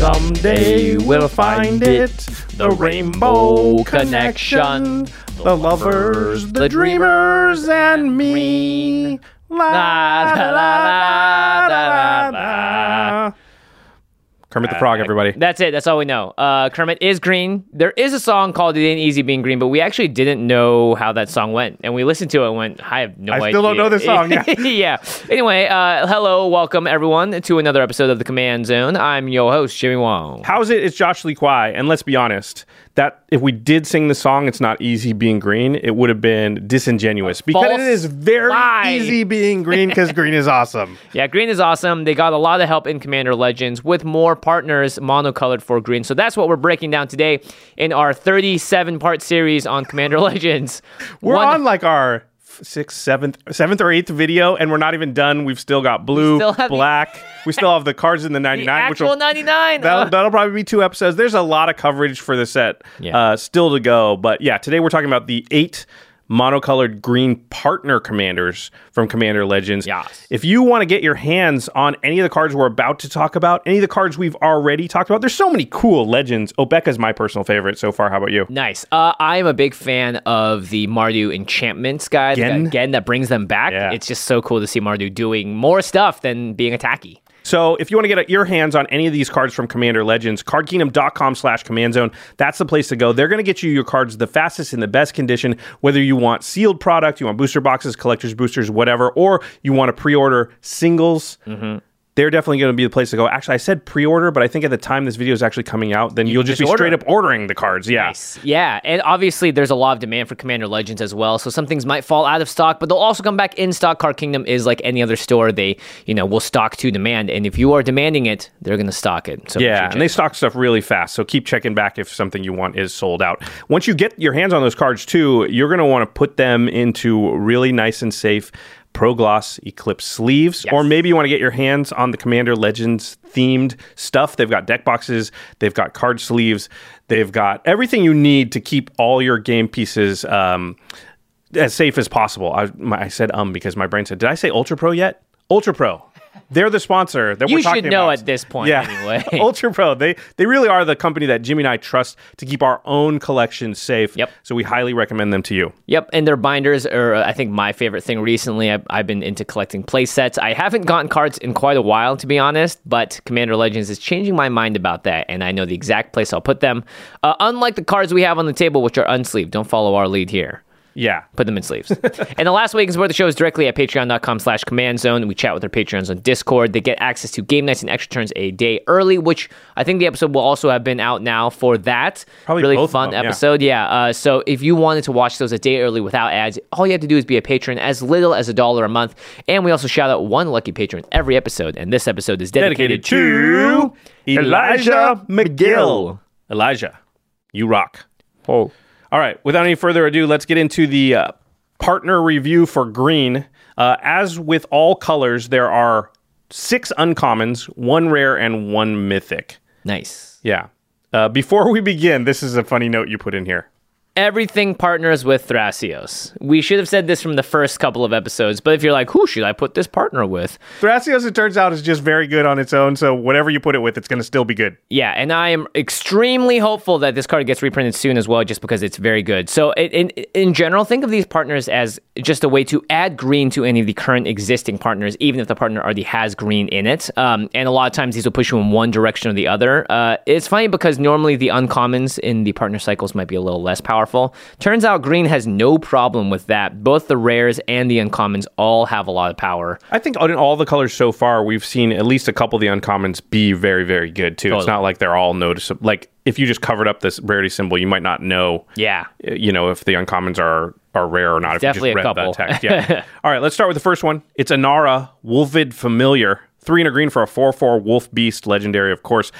Someday we'll find it, the rainbow oh, connection, the lovers, the dreamers, and me. La la la la la la. Kermit the Frog, everybody. That's it. That's all we know. Uh, Kermit is green. There is a song called "It Ain't Easy Being Green," but we actually didn't know how that song went, and we listened to it and went, "I have no I idea." I still don't know this song, yeah. yeah. Anyway, uh, hello, welcome everyone to another episode of the Command Zone. I'm your host Jimmy Wong. How's it? It's Josh Lee Kwai, and let's be honest. That if we did sing the song, it's not easy being green. It would have been disingenuous because it is very lie. easy being green because green is awesome. Yeah, green is awesome. They got a lot of help in Commander Legends with more partners monocolored for green. So that's what we're breaking down today in our 37 part series on Commander Legends. We're One- on like our sixth, seventh, seventh or eighth video, and we're not even done. We've still got blue, still have the- black. we still have the cards in the the 99, which actual will, 99. that'll, Uh, that'll probably be two episodes. There's a lot of coverage for the set Yeah. uh, still to go. But yeah, today we're talking about the eight monocolored green partner commanders from Commander Legends. Yes. If you want to get your hands on any of the cards we're about to talk about, any of the cards we've already talked about, there's so many cool legends. Obeka's my personal favorite so far. How about you? Nice. Uh, I'm a big fan of the Mardu enchantments guy. the guy- Gen? Gen that brings them back. Yeah. It's just so cool to see Mardu doing more stuff than being attacky. So if you want to get your hands on any of these cards from Commander Legends, cardkingdom.com slash command zone, that's the place to go. They're going to get you your cards the fastest in the best condition, whether you want sealed product, you want booster boxes, collector's boosters, whatever, or you want to pre-order singles. Mm-hmm. They're definitely going to be the place to go. Actually, I said pre-order, but I think at the time this video is actually coming out, then you will just, just be order straight up ordering the cards. Yeah. Yeah, and obviously there's a lot of demand for Commander Legends as well. So some things might fall out of stock, but they'll also come back in stock. Card Kingdom is like any other store; they, you know, will stock to demand, and if you are demanding it, they're going to stock it. So Yeah, and they stock stuff really fast. So keep checking back if something you want is sold out. Once you get your hands on those cards too, you're going to want to put them into really nice and safe Pro Gloss Eclipse sleeves, Yes. or maybe you want to get your hands on the Commander Legends themed stuff. They've got deck boxes, they've got card sleeves, they've got everything you need to keep all your game pieces. Um, as safe as possible. I, my, I said um because my brain said, "Did I say Ultra Pro yet?" Ultra Pro. They're the sponsor that You we're talking should know at this point yeah. anyway. Ultra Pro. They they really are the company that Jimmy and I trust to keep our own collection safe. Yep. So we highly recommend them to you. Yep, and their binders are, uh, I think, my favorite thing recently. I've, I've been into collecting play sets. I haven't gotten cards in quite a while, to be honest, but Commander Legends is changing my mind about that, and I know the exact place I'll put them. Uh, unlike the cards we have on the table, which are unsleeved. Don't follow our lead here. Yeah. Put them in sleeves. and the last way you can support the show is directly at patreon.com slash command zone. We chat with our patrons on Discord. They get access to game nights and extra turns a day early, which I think the episode will also have been out now for that. Probably really fun them, yeah. episode. Yeah. Uh, so if you wanted to watch those a day early without ads, all you have to do is be a patron as little as a dollar a month. And we also shout out one lucky patron every episode. And this episode is dedicated, Dedicated to Elijah McGill. Elijah, you rock. Oh. All right. Without any further ado, let's get into the uh, partner review for green. Uh, as with all colors, there are six uncommons, one rare, and one mythic. Nice. Yeah. Uh, before we begin, this is a funny note you put in here. Everything partners with Thrasios. We should have said this from the first couple of episodes, but if you're like, who should I put this partner with? Thrasios, it turns out, is just very good on its own. So whatever you put it with, it's going to still be good. Yeah, and I am extremely hopeful that this card gets reprinted soon as well, just because it's very good. So, in, in general, think of these partners as just a way to add green to any of the current existing partners, even if the partner already has green in it. Um, and a lot of times these will push you in one direction or the other. Uh, it's funny because normally the uncommons in the partner cycles might be a little less powerful powerful. Turns out green has no problem with that. Both the rares and the uncommons all have a lot of power. I think in all the colors so far, we've seen at least a couple of the uncommons be very, very good too. Totally. It's not like they're all noticeable. Like if you just covered up this rarity symbol, you might not know. Yeah. Eh, you know if the uncommons are are rare or not. If Definitely you just read a couple. text. Yeah. all right. Let's start with the first one. It's Anara Wolvid Familiar. Three and a green for a four-four Wolf Beast legendary, of course.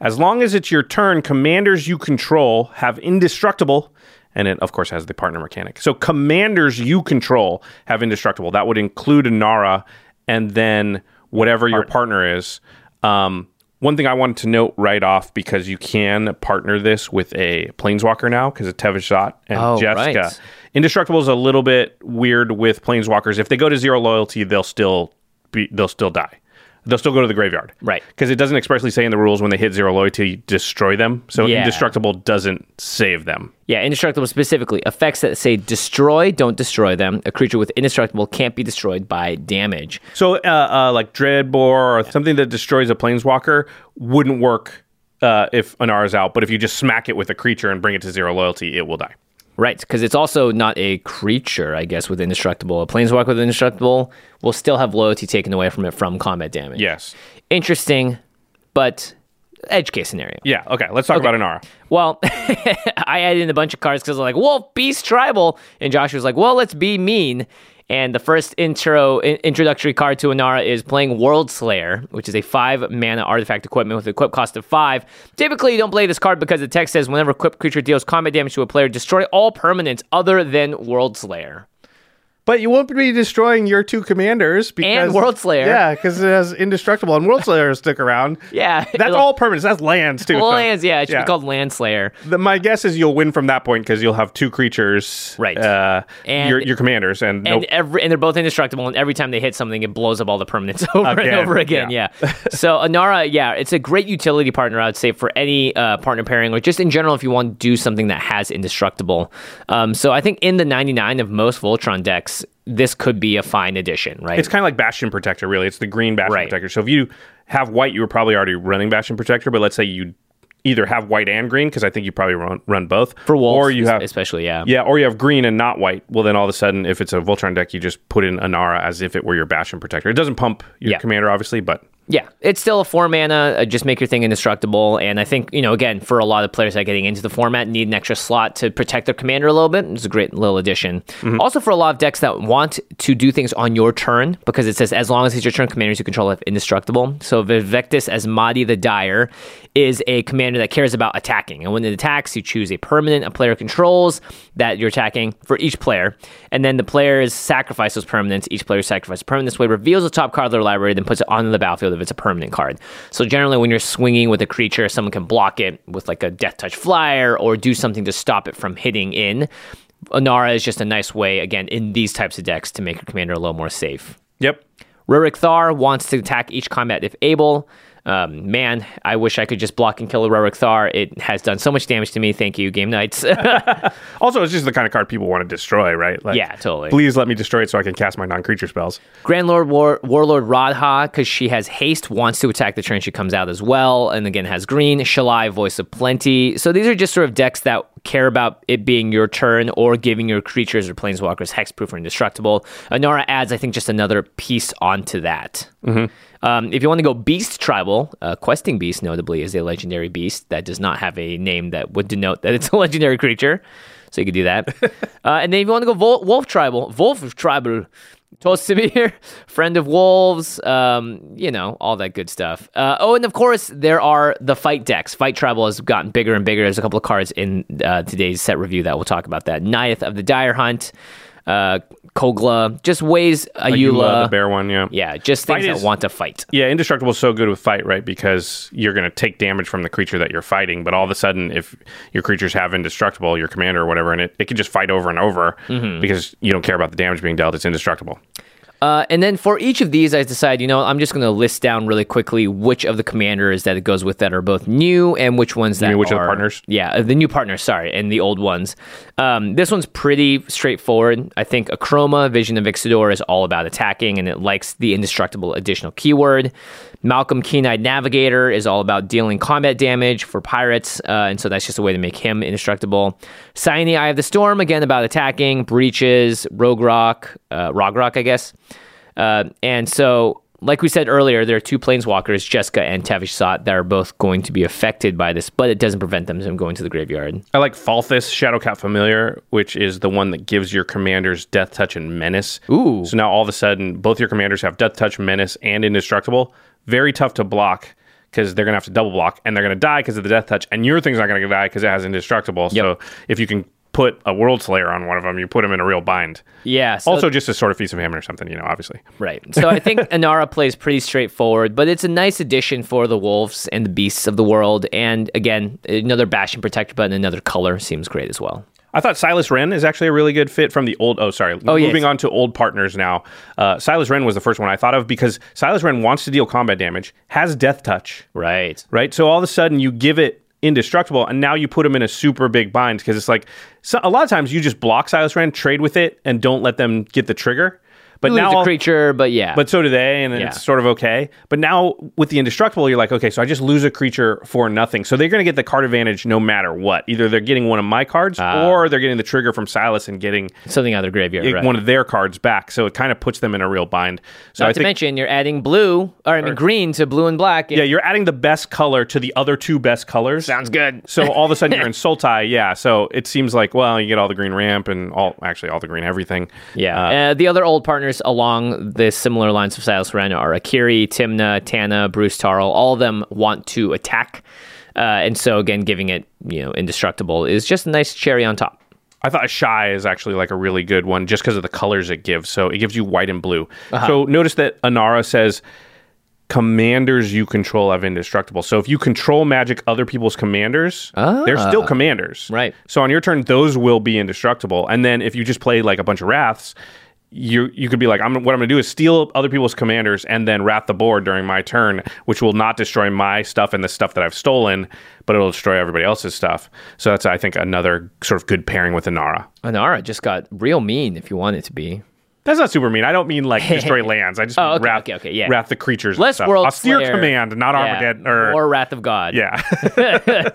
As long as it's your turn, commanders you control have indestructible and it of course has the partner mechanic. So commanders you control have indestructible. That would include Nara, and then whatever your partner is. Um, one thing I wanted to note right off because you can partner this with a planeswalker now because of Tevesh and oh, Jeska. Right. Indestructible is a little bit weird with planeswalkers. If they go to zero loyalty, they'll still be they'll still die they'll still go to the graveyard. Right. Because it doesn't expressly say in the rules when they hit zero loyalty, destroy them. So yeah. indestructible doesn't save them. Yeah, indestructible specifically. Effects that say destroy don't destroy them. A creature with indestructible can't be destroyed by damage. So, uh, uh, like Dreadbore or something that destroys a planeswalker wouldn't work uh, if Anara is out, but if you just smack it with a creature and bring it to zero loyalty, it will die. Right, because it's also not a creature, I guess, with indestructible. A planeswalker with indestructible will still have loyalty taken away from it from combat damage. Yes. Interesting, but edge case scenario. Yeah, okay, let's talk okay. about Anara. Well, I added in a bunch of cards because I was like, well, Beast Tribal. And Josh was like, well, let's be mean. And the first intro in, introductory card to Anara is playing World Slayer, which is a five mana artifact equipment with equip cost of five. Typically, you don't play this card because the text says whenever equipped creature deals combat damage to a player, destroy all permanents other than World Slayer. But you won't be destroying your two commanders because and World Slayer. Yeah, because it has indestructible and World Slayer stick around. yeah, that's all permanents. That's lands too. Lands, yeah. It should yeah. be called Land Slayer. The, my guess is you'll win from that point because you'll have two creatures, right? Uh, and your, your commanders, and and nope. every and they're both indestructible. And every time they hit something, it blows up all the permanents over again, and over again. Yeah. yeah. so Anara, yeah, it's a great utility partner. I would say for any uh, partner pairing or just in general if you want to do something that has indestructible. Um, so I think in the 99 of most Voltron decks this could be a fine addition, right? It's kind of like Bastion Protector, really. It's the green Bastion right. Protector. So if you have white, you were probably already running Bastion Protector, but let's say you either have white and green because I think you probably run, run both for wolves, or you have especially yeah yeah, or you have green and not white. Well, then all of a sudden, if it's a Voltron deck, you just put in Anara as if it were your Bastion Protector. It doesn't pump your yeah. commander, obviously, but yeah, it's still a four mana. Uh, just make your thing indestructible. And I think you know, again, for a lot of players that are getting into the format, need an extra slot to protect their commander a little bit. It's a great little addition. Mm-hmm. Also, for a lot of decks that want to do things on your turn, because it says as long as it's your turn, commanders you control have indestructible. So Vaevictis Asmadi the Dire is a commander that cares about attacking, and when it attacks, you choose a permanent a player controls that you're attacking for each player, and then the players sacrifice those permanents. Each player sacrifices a permanent. This way, reveals the top card of their library, then puts it onto the battlefield if it's a permanent card. So generally, when you're swinging with a creature, someone can block it with like a Death Touch Flyer or do something to stop it from hitting in. Anara is just a nice way, again, in these types of decks to make your commander a little more safe. Yep. Ruric Thar wants to attack each combat if able. Um, man, I wish I could just block and kill a Ruric Thar. It has done so much damage to me. Thank you, Game Nights. also, it's just the kind of card people want to destroy, right? Like, yeah, totally. Please let me destroy it so I can cast my non-creature spells. Grand Lord War- Warlord Radha, because she has haste, wants to attack the turn she comes out as well, and again has green. Shalai, Voice of Plenty. So these are just sort of decks that care about it being your turn or giving your creatures or planeswalkers hexproof or indestructible. Anara adds, I think, just another piece onto that. Mm-hmm. Um, if you want to go beast tribal, uh, questing beast notably is a legendary beast that does not have a name that would denote that it's a legendary creature. So you could do that. uh, and then if you want to go Vol- wolf tribal, wolf tribal, Tolsimir, friend of wolves, um, you know, all that good stuff. Uh, oh, and of course, there are the fight decks. Fight tribal has gotten bigger and bigger. There's a couple of cards in uh, today's set review that we'll talk about that. Neyith of the Dire Hunt. Uh, Kogla, just ways Ayula, Ayula, the bear one, yeah. Yeah, just things Fight that is- want to fight. Yeah, indestructible is so good with fight, right? Because you're going to take damage from the creature that you're fighting, but all of a sudden, if your creatures have indestructible, your commander or whatever, and it, it can just fight over and over Mm-hmm. because you don't care about the damage being dealt. It's indestructible. Uh, and then for each of these, I decide, you know, I'm just going to list down really quickly which of the commanders that it goes with that are both new and which ones that mean which of the are partners? Yeah, uh, the new partners. Sorry, and the old ones. Um, this one's pretty straightforward. I think Akroma, Vision of Ixidor, is all about attacking, and it likes the indestructible additional keyword. Malcolm Keen-eyed Navigator is all about dealing combat damage for pirates, uh, and so that's just a way to make him indestructible. Siani, Eye of the Storm, again about attacking, Breeches, Rogue Rock, uh, Rograkh, I guess. Uh, and so, like we said earlier, there are two planeswalkers, Jeska and Tevesh Szat, that are both going to be affected by this, but it doesn't prevent them from going to the graveyard. I like Falthis, Shadowcat Familiar, which is the one that gives your commanders Death Touch and Menace. Ooh. So now all of a sudden, both your commanders have Death Touch, Menace, and Indestructible. Very tough to block because they're going to have to double block and they're going to die because of the Death Touch, and your thing's not going to die because it has Indestructible. So if you can put a World Slayer on one of them, you put them in a real bind. Yeah. So, Also, just a sort of Feast of Hammer or something, you know, obviously. right. So I think Anara plays pretty straightforward, but it's a nice addition for the wolves and the beasts of the world. And again, another Bastion Protector, but in another color seems great as well. I thought Silas Renn is actually a really good fit from the old. Oh, sorry. Oh, Moving yes. on to old partners now. Uh, Silas Renn was the first one I thought of because Silas Renn wants to deal combat damage, has Death Touch, Right. right? So all of a sudden you give it indestructible, and now you put him in a super big bind because it's like so, a lot of times you just block Silas Renn, trade with it, and don't let them get the trigger. But now all- creature, but yeah. but so do they, and Yeah. it's sort of okay. But now with the indestructible, you're like, okay, so I just lose a creature for nothing. So they're going to get the card advantage no matter what. Either they're getting one of my cards, or they're getting the trigger from Silas and getting something out of the graveyard. it- right. one of their cards back. So it kind of puts them in a real bind. So Not I to think, mention, you're adding blue, or I mean green to blue and black. yeah, you're adding the best color to the other two best colors. sounds good. So all of a sudden you're in Sultai, yeah. So it seems like well, you get all the green ramp and all actually all the green everything. Yeah. Uh, Uh, the other old partners along the similar lines of Silas Renn are Akiri, Tymna, Tana, Bruse Tarl. All of them want to attack. Uh, and so, again, giving it, you know, indestructible is just a nice cherry on top. I thought Shy is actually like a really good one just because of the colors it gives. So it gives you white and blue. Uh-huh. So notice that Anara says commanders you control have indestructible. So if you control magic other people's commanders, they're still commanders. Ah. Right. So on your turn, those will be indestructible. And then if you just play like a bunch of wraths, you you could be like, I'm what I'm gonna do is steal other people's commanders and then wrath the board during my turn, which will not destroy my stuff and the stuff that I've stolen, but it'll destroy everybody else's stuff. So that's I think another sort of good pairing with Anara. Anara just got real mean if you want it to be. That's not super mean. I don't mean like destroy lands. I just Oh, okay, wrath, okay, okay, yeah. wrath the creatures. and Less stuff. World Austere Slayer. command, not Yeah, Armageddon. Or, Or Wrath of God. yeah.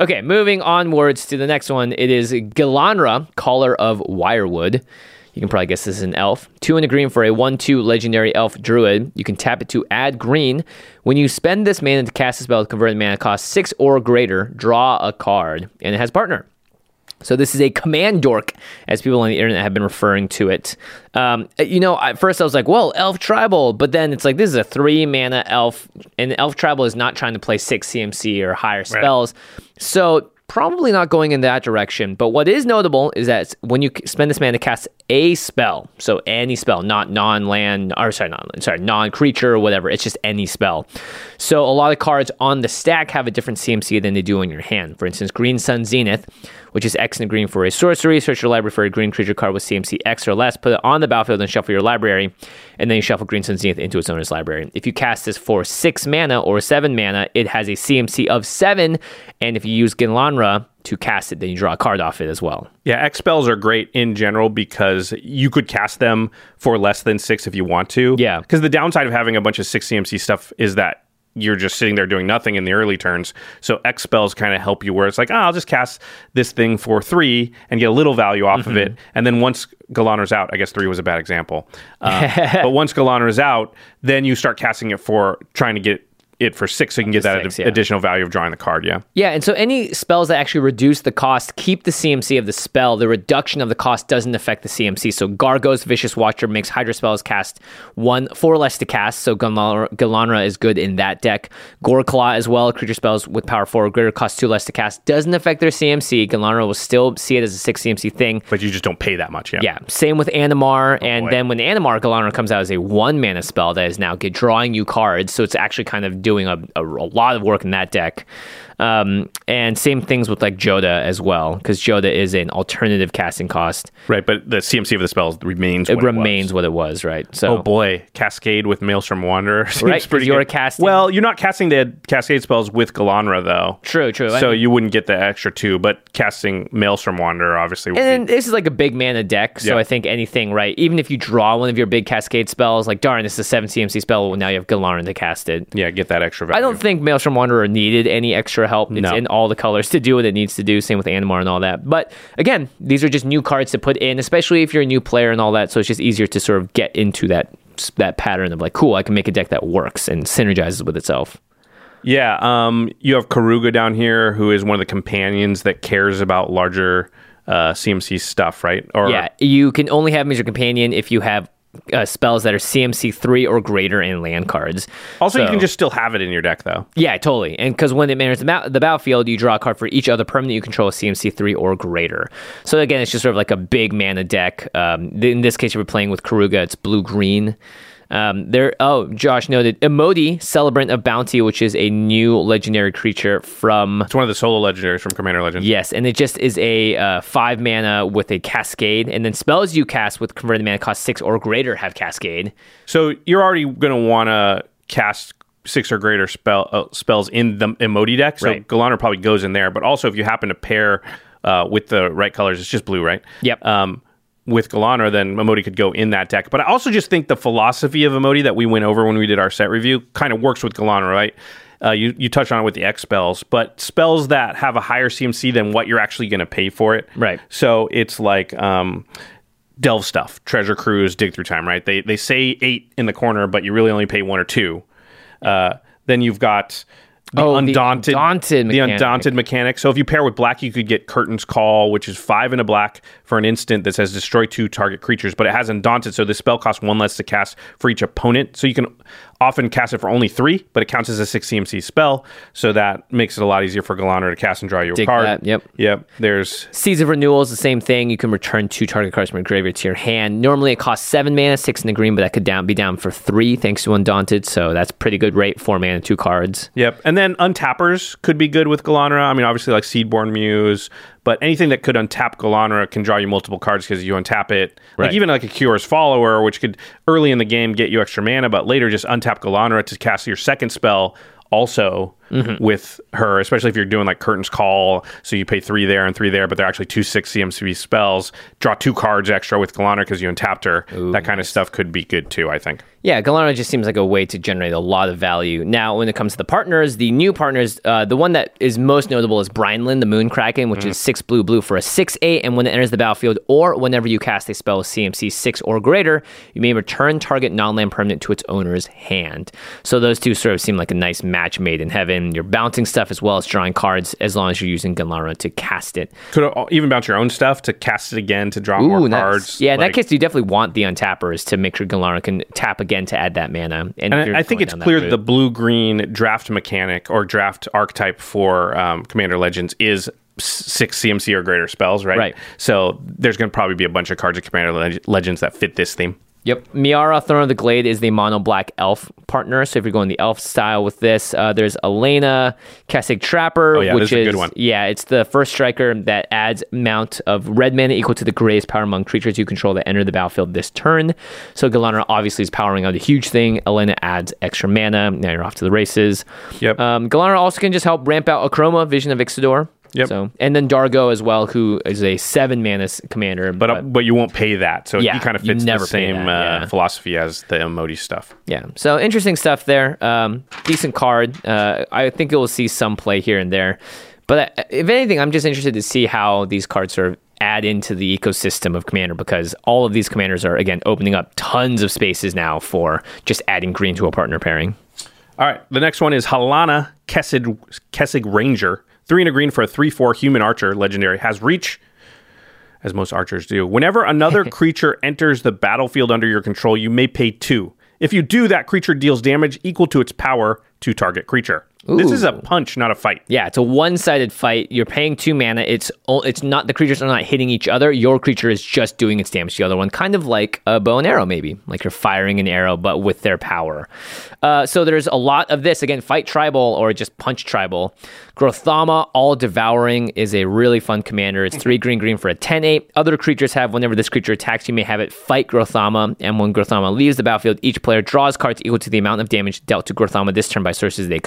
Okay, moving onwards to the next one. It is Gilanra, Caller of Wirewood. You can probably guess this is an elf. Two and a green for a 1 2 legendary elf druid. You can tap it to add green. When you spend this mana to cast a spell, convert mana cost 6 or greater, draw a card. And it has partner. So this is a command dork, as people on the internet have been referring to it. Um, you know, at first I was like, "Well, elf tribal," but then it's like this is a three mana elf, and elf tribal is not trying to play six CMC or higher spells, so probably not going in that direction. But what is notable is that when you spend this mana to cast a spell, so any spell, not non-land, or sorry, not sorry, non-creature or whatever, it's just any spell. So a lot of cards on the stack have a different CMC than they do in your hand. For instance, Green Sun Zenith, which is X and green for a sorcery. Search your library for a green creature card with CMC X or less. Put it on the battlefield and shuffle your library, and then you shuffle Green Sun Zenith into its owner's library. If you cast this for six mana or seven mana, it has a CMC of seven, and if you use Gilanra to cast it, then you draw a card off it as well. Yeah, X spells are great in general because you could cast them for less than six if you want to. Yeah. Because the downside of having a bunch of six CMC stuff is that you're just sitting there doing nothing in the early turns. So X spells kind of help you where it's like, oh, I'll just cast this thing for three and get a little value off of it. And then once Gilanra's out, I guess three was a bad example. Uh, but once Gilanra is out, then you start casting it for trying to get it for six, so you can get that six, ad- yeah. additional value of drawing the card. Yeah. Yeah, and so any spells that actually reduce the cost keep the CMC of the spell. The reduction of the cost doesn't affect the CMC. So Gargos Vicious Watcher makes Hydra spells cast one four less to cast. So Gilanra, Gilanra is good in that deck. Goreclaw as well. Creature spells with power four greater cost two less to cast. Doesn't affect their CMC. Gilanra will still see it as a six CMC thing. But you just don't pay that much. Yeah. Yeah, same with Animar, oh, and boy. then when Animar Gilanra comes out as a one mana spell that is now drawing you cards, so it's actually kind of doing a, a, a lot of work in that deck. Um, and same things with like Jodah as well, because Jodah is an alternative casting cost. Right. But the CMC of the spells remains. It remains what it was, right? So Oh boy, Cascade with Maelstrom Wanderer. seems Right, pretty you're good. casting- Well, you're not casting the Cascade spells with Gilanra though. True, true. I So mean- you wouldn't get the extra two, but casting Maelstrom Wanderer obviously. Would And be, this is like a big mana deck, so Yeah. I think anything, right? Even if you draw one of your big Cascade spells, like darn, this is a seven CMC spell. Well, now you have Gilanra to cast it. yeah, get that extra value. I don't think Maelstrom Wanderer needed any extra help. It's No. in all the colors to do what it needs to do. Same with Animar and all that. But again, these are just new cards to put in, especially if you're a new player and all that. So it's just easier to sort of get into that that pattern of like, cool, I can make a deck that works and synergizes with itself. Yeah, um, you have Keruga down here, who is one of the companions that cares about larger uh, CMC stuff, right? Or Yeah, you can only have him as your companion if you have uh, spells that are CMC three or greater in land cards. Also, you can just still have it in your deck, though. Yeah, totally. And because when it enters the, ba- the battlefield, you draw a card for each other permanent you control a CMC three or greater. So again, it's just sort of like a big mana deck. Um, in this case, you're playing with Keruga. It's blue green. Um, there. Oh, Josh noted Imoti, Celebrant of Bounty, which is a new legendary creature from It's one of the solo legendaries from Commander Legends. Yes, and it just is a uh, five mana with a cascade, and then spells you cast with converted mana cost six or greater have cascade. So you're already going to want to cast six or greater spell uh, spells in the Imoti deck. So Right. Probably goes in there. But also, if you happen to pair uh, with the right colors, it's just blue, right? Yep. Um, with Gilanra, then Imoti could go in that deck. But I also just think the philosophy of Imoti that we went over when we did our set review kind of works with Gilanra, right? Uh, you you touched on it with the X spells, but spells that have a higher CMC than what you're actually going to pay for it. Right. So it's like um, delve stuff, treasure cruise, dig through time, right? They they say eight in the corner, but you really only pay one or two. Uh, then you've got the Oh, the undaunted, Undaunted the undaunted mechanic. So if you pair with black, you could get Curtain's Call, which is five in a black for an instant that says destroy two target creatures, but it has undaunted, so the spell costs one less to cast for each opponent. So you can often cast it for only three, but it counts as a six CMC spell, so that makes it a lot easier for Gilanra to cast and draw your Dig card. that, yep. Yep. There's Seeds of Renewal is the same thing. You can return two target cards from your graveyard to your hand. Normally it costs seven mana, six in the green, but that could down be down for three thanks to Undaunted. So that's pretty good rate. Four mana, two cards. Yep. And then untappers could be good with Gilanra. I mean, obviously like Seedborn Muse, but anything that could untap Gilanra can draw you multiple cards because you untap it. Like even like a Kiora's Follower, which could early in the game get you extra mana, but later just untap Gilanra to cast your second spell also with her, especially if you're doing like Curtain's Call. So you pay three there and three there, but they're actually two six CMC spells. Draw two cards extra with Gilanra because you untapped her. that kind of stuff could be good too, I think. Yeah, Gilanra just seems like a way to generate a lot of value. Now, when it comes to the partners, the new partners, uh, the one that is most notable is Brinelin, the Moon Kraken, which is six blue blue for a six eight, and when it enters the battlefield or whenever you cast a spell with CMC six or greater, you may return target non-land permanent to its owner's hand. So those two sort of seem like a nice match made in heaven. You're bouncing stuff as well as drawing cards, as long as you're using Gilanra to cast it. Could even bounce your own stuff to cast it again to draw more cards. Yeah, in that case, you definitely want the untappers to make sure Gilanra can tap again to add that mana. And, And I I think it's clear that the blue green draft mechanic or draft archetype for um, Commander Legends is six CMC or greater spells, right? Right. So there's going to probably be a bunch of cards of Commander Legends that fit this theme. Yep. Miara, Thorn of the Glade, is the mono black elf partner. So if you're going the elf style with this, uh, there's Alena, Kessig Trapper, Oh, yeah, which is is yeah, it's the first striker that adds amount of red mana equal to the greatest power among creatures you control that enter the battlefield this turn. So Gilanra obviously is powering out a huge thing. Alena adds extra mana. Now you're off to the races. Yep. Um, Gilanra also can just help ramp out Akroma, Vision of Ixidor. Yep. So and then Dargo as well, who is a seven mana commander. But, uh, but you won't pay that. So Yeah, he kind of fits the same that, uh, yeah. philosophy as the Imoti stuff. Yeah. So interesting stuff there. Um, decent card. Uh, I think it will see some play here and there. But uh, if anything, I'm just interested to see how these cards sort of add into the ecosystem of Commander because all of these commanders are, again, opening up tons of spaces now for just adding green to a partner pairing. All right, the next one is Halana Kessig, Kessig Ranger. Three and a green for a 3 4 human archer, legendary. Has reach, as most archers do. Whenever another creature enters the battlefield under your control, you may pay two. If you do, that creature deals damage equal to its power to target creature. This is a punch, not a fight. Yeah, it's a one-sided fight. You're paying two mana. It's it's not the creatures are not hitting each other. Your creature is just doing its damage to the other one, kind of like a bow and arrow, maybe like you're firing an arrow, but with their power. Uh, so there's a lot of this. Again, fight tribal or just punch tribal. Grothama, all devouring, is a really fun commander. It's three green green for a 10-8. Other creatures have whenever this creature attacks, you may have it fight Grothama, and when Grothama leaves the battlefield, each player draws cards equal to the amount of damage dealt to Grothama this turn by sources they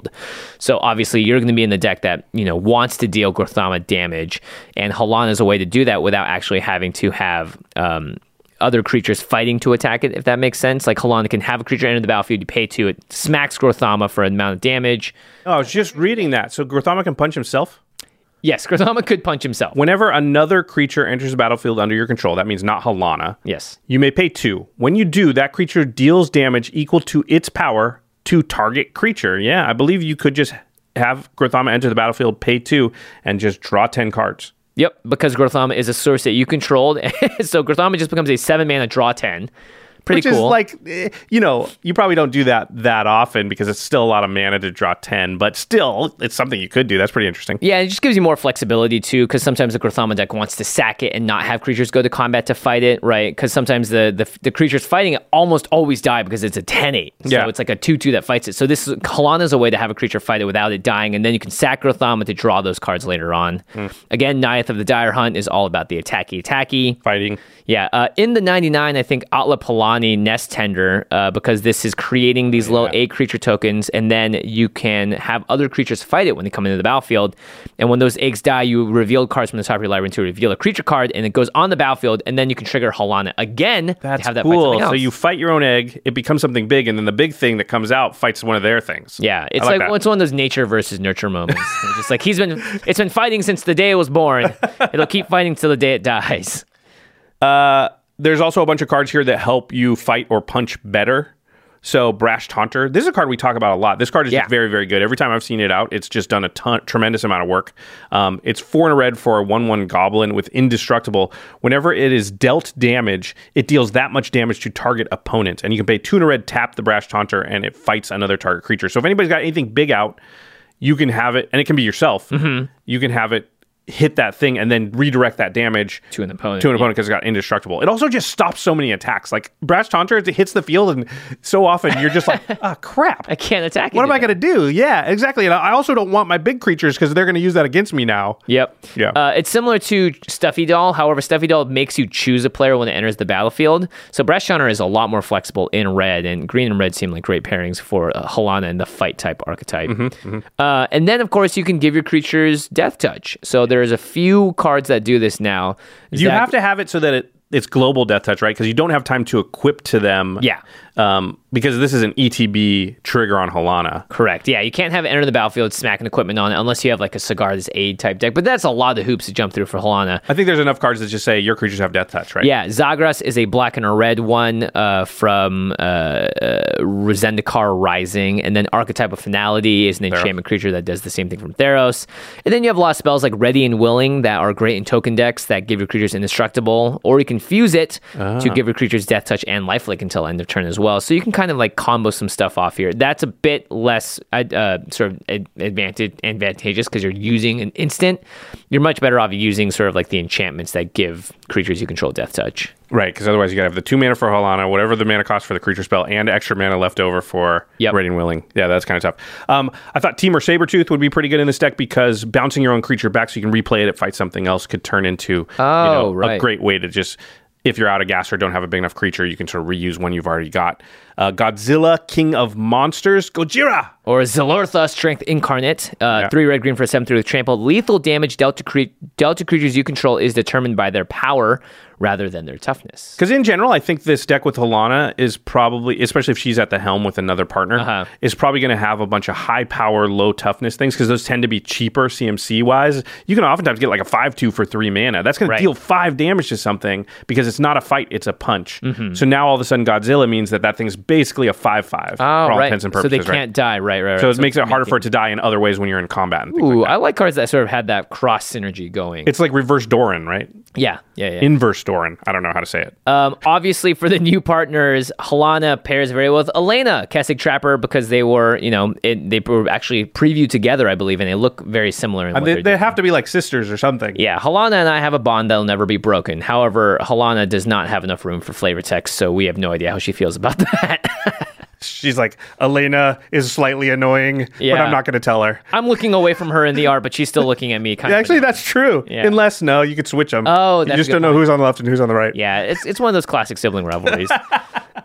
controlled. So obviously, you're going to be in the deck that you know wants to deal Grothama damage, and Halan is a way to do that without actually having to have. Um, other creatures fighting to attack it, if that makes sense. Like Halana can have a creature enter the battlefield, you pay two, it smacks Grothama for an amount of damage. Oh, I was just reading that. So Grothama can punch himself? Yes, Grothama could punch himself. Whenever another creature enters the battlefield under your control, that means not Halana. Yes. You may pay two. When you do, that creature deals damage equal to its power to target creature. Yeah, I believe you could just have Grothama enter the battlefield, pay two, and just draw 10 cards. Yep, because Grothama is a source that you controlled. so Grothama just becomes a seven mana draw 10. Pretty Which cool. is like, eh, you know, you probably don't do that that often because it's still a lot of mana to draw 10, but still, it's something you could do. That's pretty interesting. Yeah, it just gives you more flexibility too, because sometimes the Grothama deck wants to sack it and not have creatures go to combat to fight it, right? Because sometimes the, the the creatures fighting it almost always die because it's a 10-8. So Yeah. it's like a 2-2 that fights it. So this is Kalana is a way to have a creature fight it without it dying, and then you can sack Grothama to draw those cards later on. Again, Neyith of the Dire Hunt is all about the attacky attacky. Fighting. Yeah, uh, in the 99, I think Atla Palani Nest Tender, uh, because this is creating these little eight creature tokens, and then you can have other creatures fight it when they come into the battlefield. And when those eggs die, you reveal cards from the top of your library to reveal a creature card, and it goes on the battlefield, and then you can trigger Halana again That's to have that cool. So you fight your own egg, it becomes something big, and then the big thing that comes out fights one of their things. yeah, it's I like, that. it's one of those nature versus nurture moments. It's just like he's been, it's been fighting since the day it was born. It'll keep fighting till the day it dies. There's also a bunch of cards here that help you fight or punch better. So Brash Taunter, this is a card we talk about a lot. This card is Yeah. very, very good. Every time I've seen it out, it's just done a ton, tremendous amount of work. Um, it's four and a red for a one-one goblin with indestructible. Whenever it is dealt damage, it deals that much damage to target opponent, and you can pay two and a red, tap the Brash Taunter, and it fights another target creature. So if anybody's got anything big out, you can have it, and it can be yourself. Mm-hmm. You can have it hit that thing and then redirect that damage To an opponent, To an opponent because it's got indestructible. It also just stops so many attacks. Like Brash Taunter, it hits the field, and so often you're just like, ah, crap. I can't attack. What am I going to do? Yeah, exactly. And I also don't want my big creatures because they're going to use that against me now. Yep. Yeah. Uh, it's similar to Stuffy Doll. However, Stuffy Doll makes you choose a player when it enters the battlefield. So Brash Taunter is a lot more flexible in red, and green and red seem like great pairings for uh, Halana and the fight type archetype. Uh, and then, of course, you can give your creatures Death Touch. So there's a few cards that do this now. You have to have it so that it, it's global death touch, right? Because you don't have time to equip to them. Yeah. Um, because this is an ETB trigger on Halana. Correct. Yeah, you can't have enter the battlefield smacking equipment on it unless you have like a Sigarda's Aid type deck. But that's a lot of hoops to jump through for Halana. I think there's enough cards that just say your creatures have death touch, right? Yeah, Zagras is a black and a red one uh, from uh, uh, Rezendikar Rising, and then Archetype of Finality is an enchantment creature that does the same thing from Theros. And then you have a lot of spells like Ready and Willing that are great in token decks that give your creatures indestructible, or you can fuse it to give your creatures Death Touch and Lifelink until end of turn as well. So you can kind of like combo some stuff off here. That's a bit less uh, uh, sort of advantage advantageous because you're using an instant. You're much better off using sort of like the enchantments that give creatures you control Death Touch. Right, because otherwise you got to have the two mana for Halana, whatever the mana cost for the creature spell, and extra mana left over for Yep. Ready and Willing. Yeah, that's kind of tough. Um, I thought Temur Sabertooth would be pretty good in this deck because bouncing your own creature back so you can replay it, it fight something else could turn into you Oh, know, a great way to just, if you're out of gas or don't have a big enough creature, you can sort of reuse one you've already got. Uh, Godzilla, King of Monsters, Gojira. or Zilortha, Strength Incarnate. Uh, Yeah. Three red green for a 7 3 with trample. Lethal damage dealt to, cre- dealt to creatures you control is determined by their power rather than their toughness. Because in general, I think this deck with Halana is probably, especially if she's at the helm with another partner, Uh-huh. is probably going to have a bunch of high power, low toughness things because those tend to be cheaper CMC wise. You can oftentimes get like a 5 2 for three mana. That's going Right. to deal five damage to something because it's not a fight, it's a punch. Mm-hmm. So now all of a sudden, Godzilla means that that thing's basically a 5 5 Oh, for all right. intents and so they can't die. Right, right, right. right? So it makes it harder for it to die in other ways when you're in combat and Ooh, like. I like cards that sort of had that cross synergy going. It's like reverse Doran, right? yeah, yeah, yeah. Inverse Doran. I don't know how to say it. Um, obviously, for the new partners, Halana pairs very well with Alena, Kessig Trapper, because they were, you know, it, they were actually previewed together, I believe, and they look very similar. In what they they're they doing. have to be like sisters or something. Yeah, Halana and I have a bond that'll never be broken. However, Halana does not have enough room for flavor text, so we have no idea how she feels about that. She's like, Alena is slightly annoying, but I'm not going to tell her. I'm looking away from her in the art, but she's still looking at me. Kind Actually, of. that's true. Yeah. Unless, no, you could switch them. Oh, you just don't know point. who's on the left and who's on the right. Yeah, it's it's one of those classic sibling rivalries.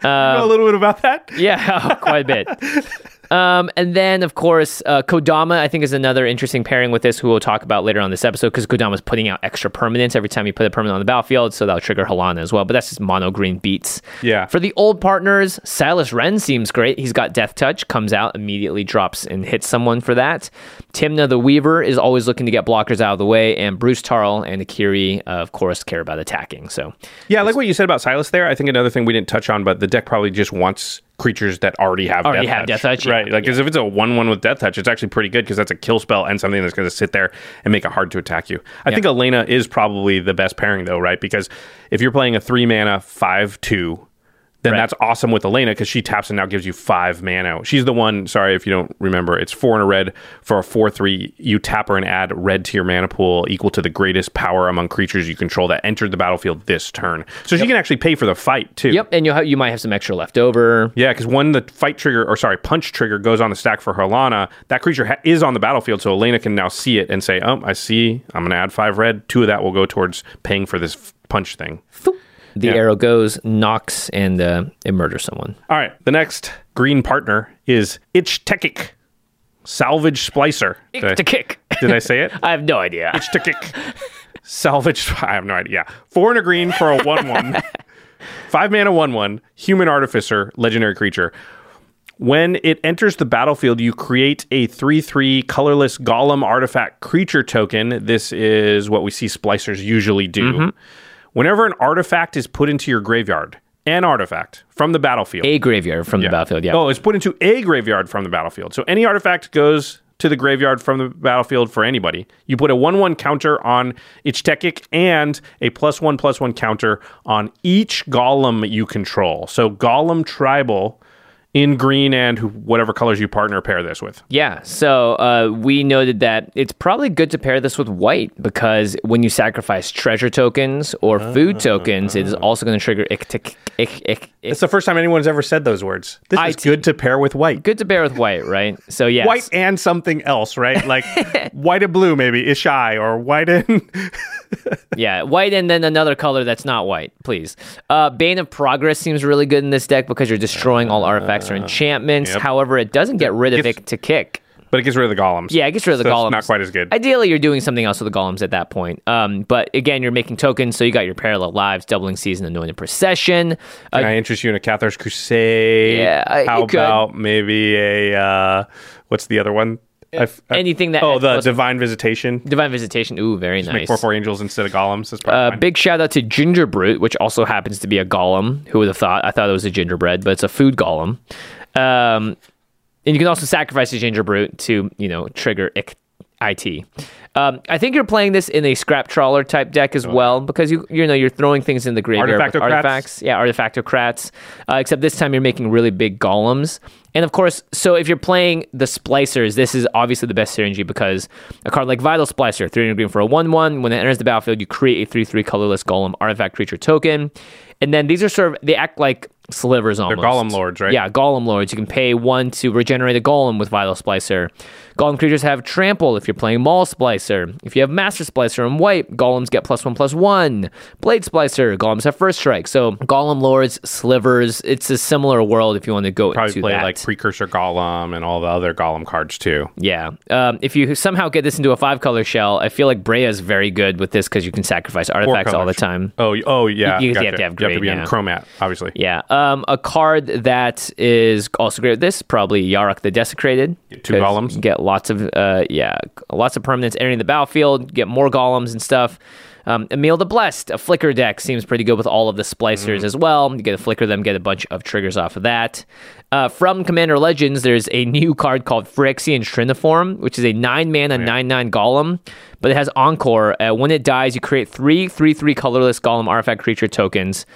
Um, you know a little bit about that? Yeah, quite a bit. Um, and then, of course, uh, Kodama, I think, is another interesting pairing with this, who we'll talk about later on this episode, because Kodama's putting out extra permanents every time you put a permanent on the battlefield, so that'll trigger Halana as well. But that's just mono green beats. Yeah. For the old partners, Silas Renn seems great. He's got Death Touch, comes out, immediately drops and hits someone for that. Tymna the Weaver is always looking to get blockers out of the way, and Bruse Tarl and Akiri, uh, of course, care about attacking. So, Yeah, I like what you said about Silas there. I think another thing we didn't touch on, but the deck probably just wants creatures that already have Already death have touch. Death Touch, yeah. right? Like, because if it's a one-one with death touch, it's actually pretty good because that's a kill spell and something that's going to sit there and make it hard to attack you. I think Alena is probably the best pairing though, right? Because if you're playing a three mana five-two. Then Right. that's awesome with Alena because she taps and now gives you five mana. She's the one. Sorry if you don't remember. It's four and a red for a four-three. You tap her and add red to your mana pool equal to the greatest power among creatures you control that entered the battlefield this turn. So she can actually pay for the fight too. yep, and you you might have some extra left over. Yeah, because when the fight trigger, or sorry, punch trigger goes on the stack for Halana, that creature ha- is on the battlefield, so Alena can now see it and say, "Oh, I see. I'm going to add five red. Two of that will go towards paying for this f- punch thing." The arrow goes, knocks, and uh, it murders someone. All right, the next green partner is Ich-Tekik, Salvage Splicer. Did to kick. did I say it? I have no idea. Ich-Tekik, Salvage. I have no idea. Yeah, Four and a green for a one-one. Five mana, one-one. Human Artificer, legendary creature. When it enters the battlefield, you create a 3 3 colorless golem artifact creature token. This is what we see splicers usually do. Whenever an artifact is put into your graveyard, an artifact from the battlefield. A graveyard from the battlefield. Yeah. Oh, it's put into a graveyard from the battlefield. So any artifact goes to the graveyard from the battlefield for anybody. You put a 1 1 counter on Ich-Tekik and a plus 1 plus 1 counter on each golem you control. So Golem Tribal in green and whatever colors you partner pair this with. Yeah, so uh, we noted that it's probably good to pair this with white because when you sacrifice treasure tokens or food tokens, it is also going to trigger ik, tick, ik, ik, ik. It's the first time anyone's ever said those words. This is good to pair with white. Good to pair with white, right? So yeah, White and something else, right? Like white and blue, maybe Ishai, or white and yeah, white and then another color that's not white, please. Uh, Bane of Progress seems really good in this deck because you're destroying all artifacts or enchantments. yep. However, it doesn't get rid of Gets- it to kick. but it gets rid of the golems. Yeah, it gets rid of the So it's golems. not quite as good. Ideally, you're doing something else with the golems at that point. Um, but again, you're making tokens, so you got your parallel lives, doubling season, anointed procession. Uh, Can I interest you in a Cathar's Crusade? Yeah, How about maybe a uh, what's the other one? I f- I- anything that- oh, the divine visitation. Divine Visitation. Ooh, very Make nice. four four angels instead of golems. That's Uh, fine. big shout out to Ginger Brute, which also happens to be a golem. Who would have thought? I thought it was a gingerbread, but it's a food golem. Um, and you can also sacrifice a Ginger Brute to, you know, trigger IT. Um, I think you're playing this in a scrap trawler type deck as well because you you know you're throwing things in the graveyard with Artifactocrats? artifacts. Yeah, artifactocrats. Uh, except this time you're making really big golems. And of course, so if you're playing the splicers, this is obviously the best synergy because a card like Vital Splicer, 300 green for a 1 1, when it enters the battlefield, you create a 3 3 colorless golem artifact creature token. And then these are sort of, they act like slivers almost. They're golem lords, right? Yeah, golem lords. You can pay one to regenerate a golem with Vital Splicer. Golem creatures have trample if you're playing Maul Splicer. If you have Master Splicer in white, golems get plus one plus one. Blade Splicer, golems have first strike. So Golem Lords, Slivers, it's a similar world if you want to go Probably into play that. like Precursor Golem and all the other Golem cards too. Yeah. Um, if you somehow get this into a five color shell, I feel like Breya is very good with this because you can sacrifice artifacts all the time. Oh, oh yeah. You- you gotcha. have to have You green, be yeah. on Chromat, obviously. Yeah. Um, a card that is also great with this, probably Yarok the Desecrated. Get two golems. Get lots of, uh, yeah, lots of permanents entering the battlefield, get more golems and stuff. Um, Emiel the Blessed, a flicker deck seems pretty good with all of the splicers Mm-hmm. as well. You get to flicker them, get a bunch of triggers off of that. Uh, from Commander Legends, there's a new card called Phyrexian Triniform, which is a nine mana, nine nine golem, but it has Encore. Uh, when it dies, you create three three three colorless golem artifact creature tokens.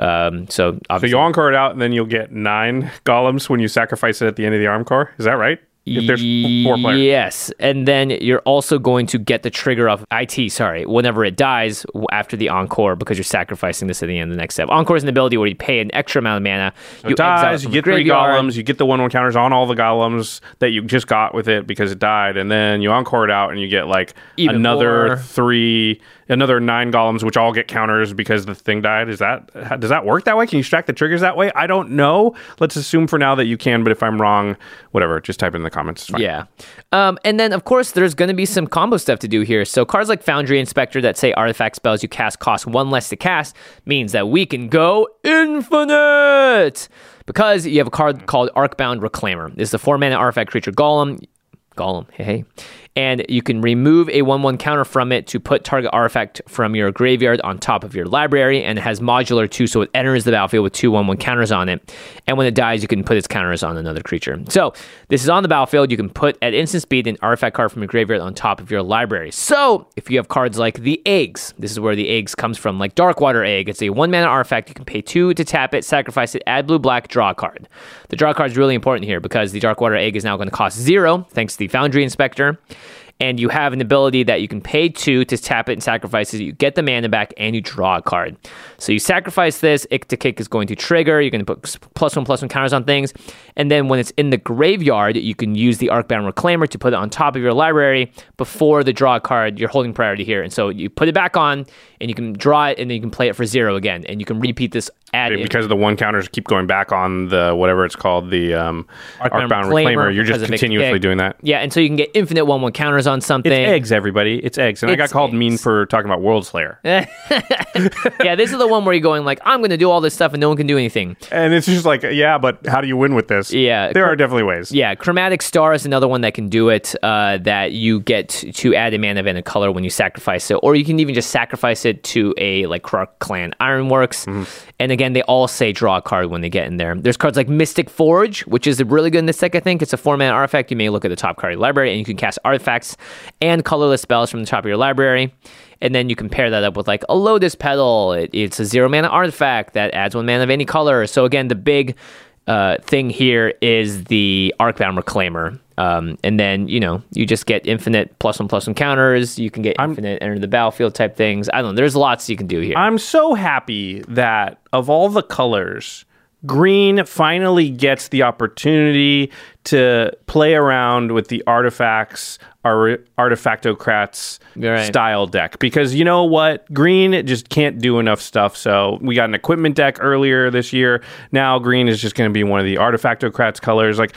Um, so So you encore it out, and then you'll get nine golems when you sacrifice it at the end of the arm core. Is that right? If there's four players. Yes, and then you're also going to get the trigger of IT. Sorry, whenever it dies after the encore, because you're sacrificing this at the end of the next step. Encore is an ability where you pay an extra amount of mana. So it dies, you get three golems, you get the one one counters on all the golems that you just got with it because it died, and then you encore it out and you get like Even another more. three, another nine golems, which all get counters because the thing died. Is that does that work that way? Can you stack the triggers that way? I don't know. Let's assume for now that you can, but if I'm wrong, whatever, just type it in the comments. Yeah. Um, and then, of course, there's going to be some combo stuff to do here. So, cards like Foundry Inspector that say artifact spells you cast cost one less to cast means that we can go infinite because you have a card called Arcbound Reclaimer. This is a four mana artifact creature golem. Golem, hey, hey. And you can remove a 1 1 counter from it to put target artifact from your graveyard on top of your library. And it has modular too, so it enters the battlefield with two 1 1 counters on it. And when it dies, you can put its counters on another creature. So this is on the battlefield. You can put at instant speed an artifact card from your graveyard on top of your library. So if you have cards like the eggs, this is where the eggs comes from, like Darkwater Egg. It's a one mana artifact. You can pay two to tap it, sacrifice it, add blue black, draw a card. The draw card is really important here because the Darkwater Egg is now going to cost zero thanks to the Foundry Inspector and you have an ability that you can pay two to tap it and sacrifice it. You get the mana back and you draw a card. So you sacrifice this, Ich-Tekik is going to trigger. You're going to put plus one, plus one counters on things. And then when it's in the graveyard, you can use the Arcbound Reclaimer to put it on top of your library before the draw card. You're holding priority here. And so you put it back on and you can draw it and then you can play it for zero again. And you can repeat this ad Because the one counters keep going back on the whatever it's called, the um, Arcbound Arcbound Reclaimer Reclaimer, you're just of Ik to continuously doing that. Yeah, and so you can get infinite one one counters on something. It's eggs, everybody. It's eggs. And I got It's called mean for talking about Worldslayer. yeah, this is the one where you're going like, I'm going to do all this stuff and no one can do anything. And it's just like, yeah, but how do you win with this? Yeah. There are definitely ways. Yeah, Chromatic Star is another one that can do it. Uh, that you get to add a mana event and color when you sacrifice it, or you can even just sacrifice it to a like Krark Clan Ironworks. And again, they all say draw a card when they get in there. There's cards like Mystic Forge, which is really good in this deck. I think it's a four mana artifact. You may look at the top card of your library, and you can cast artifacts and colorless spells from the top of your library. And then you can pair that up with like a Lotus Petal. It, it's a zero mana artifact that adds one mana of any color. So again, the big uh, thing here is the Arcbound Reclaimer. Um, and then, you know, you just get infinite plus one plus one counters. You can get infinite enter the battlefield type things. I don't know. There's lots you can do here. I'm so happy that of all the colors, green finally gets the opportunity to play around with the artifacts, our artifactocrats Right. style deck. Because you know what? Green just can't do enough stuff. So we got an equipment deck earlier this year. Now green is just going to be one of the artifactocrats colors. Like,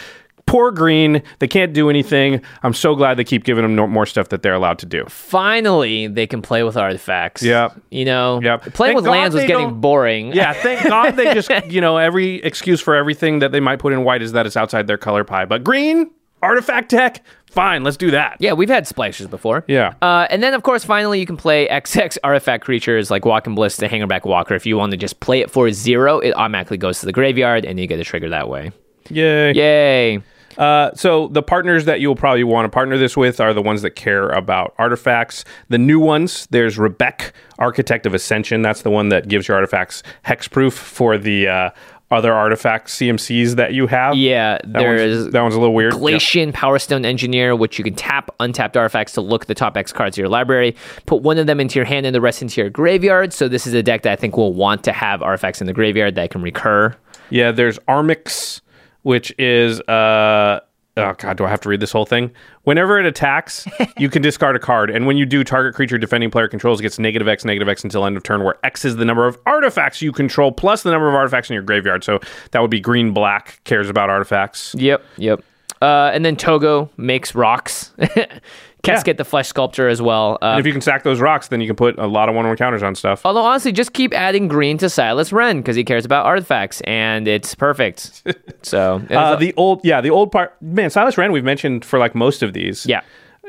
Poor green, they can't do anything. I'm so glad they keep giving them no- more stuff that they're allowed to do. Finally, they can play with artifacts. Yep. You know, Yep. playing Thank with God lands was getting boring. Yeah, thank God they just, you know, every excuse for everything that they might put in white is that it's outside their color pie. But green, artifact tech, fine, let's do that. Yeah, we've had splashes before. Yeah. Uh, and then, of course, finally, you can play XX artifact creatures like Walking Ballista, the Hangarback Walker. If you want to just play it for zero, it automatically goes to the graveyard and you get a trigger that way. Yay. Yay. Uh, so the partners that you'll probably want to partner this with are the ones that care about artifacts. The new ones, there's Rebbec, Architect of Ascension. That's the one that gives your artifacts hexproof for the uh, other artifact CMCs that you have. Yeah, that one's, that one's a little weird. Glacian Powerstone Engineer, which you can tap untapped artifacts to look at the top X cards of your library. Put one of them into your hand and the rest into your graveyard. So this is a deck that I think will want to have artifacts in the graveyard that can recur. Yeah, there's Armix, which is uh, oh god, do I have to read this whole thing? Whenever it attacks, you can discard a card, and when you do, target creature defending player controls gets negative X, negative X until end of turn, where X is the number of artifacts you control plus the number of artifacts in your graveyard. So that would be green black cares about artifacts. Yep, yep. Uh, and then Toggo makes rocks. Cats Yeah. get the flesh sculpture as well. Uh, And if you can stack those rocks, then you can put a lot of one-on-one counters on stuff. although honestly, just keep adding green to Silas Renn because he cares about artifacts, and it's perfect. so Uh, the old, yeah, the old part, man. Silas Renn, we've mentioned for like most of these. yeah,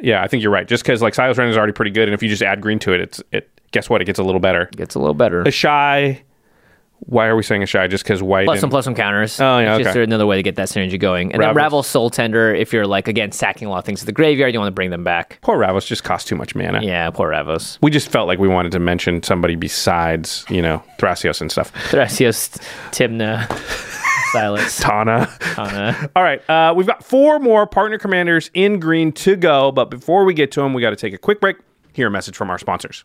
yeah, I think you're right. Just because like Silas Renn is already pretty good, and if you just add green to it, it's it. Guess what? It gets a little better. gets a little better. A shy. Why are we saying Ishai? Just because white. Plus and- some plus some counters. Oh, yeah, It's Just another way to get that synergy going. And then Ravos. Ravel Soul Tender, if you're like again sacking a lot of things to the graveyard, you want to bring them back. Poor Ravos just cost too much mana. Yeah, poor Ravos. We just felt like we wanted to mention somebody besides, you know, Thrasios and stuff. Thrasios, Tymna, Silas, Tana. Tana. All right, uh, we've got four more partner commanders in green to go, but before we get to them, we got to take a quick break. Hear a message from our sponsors.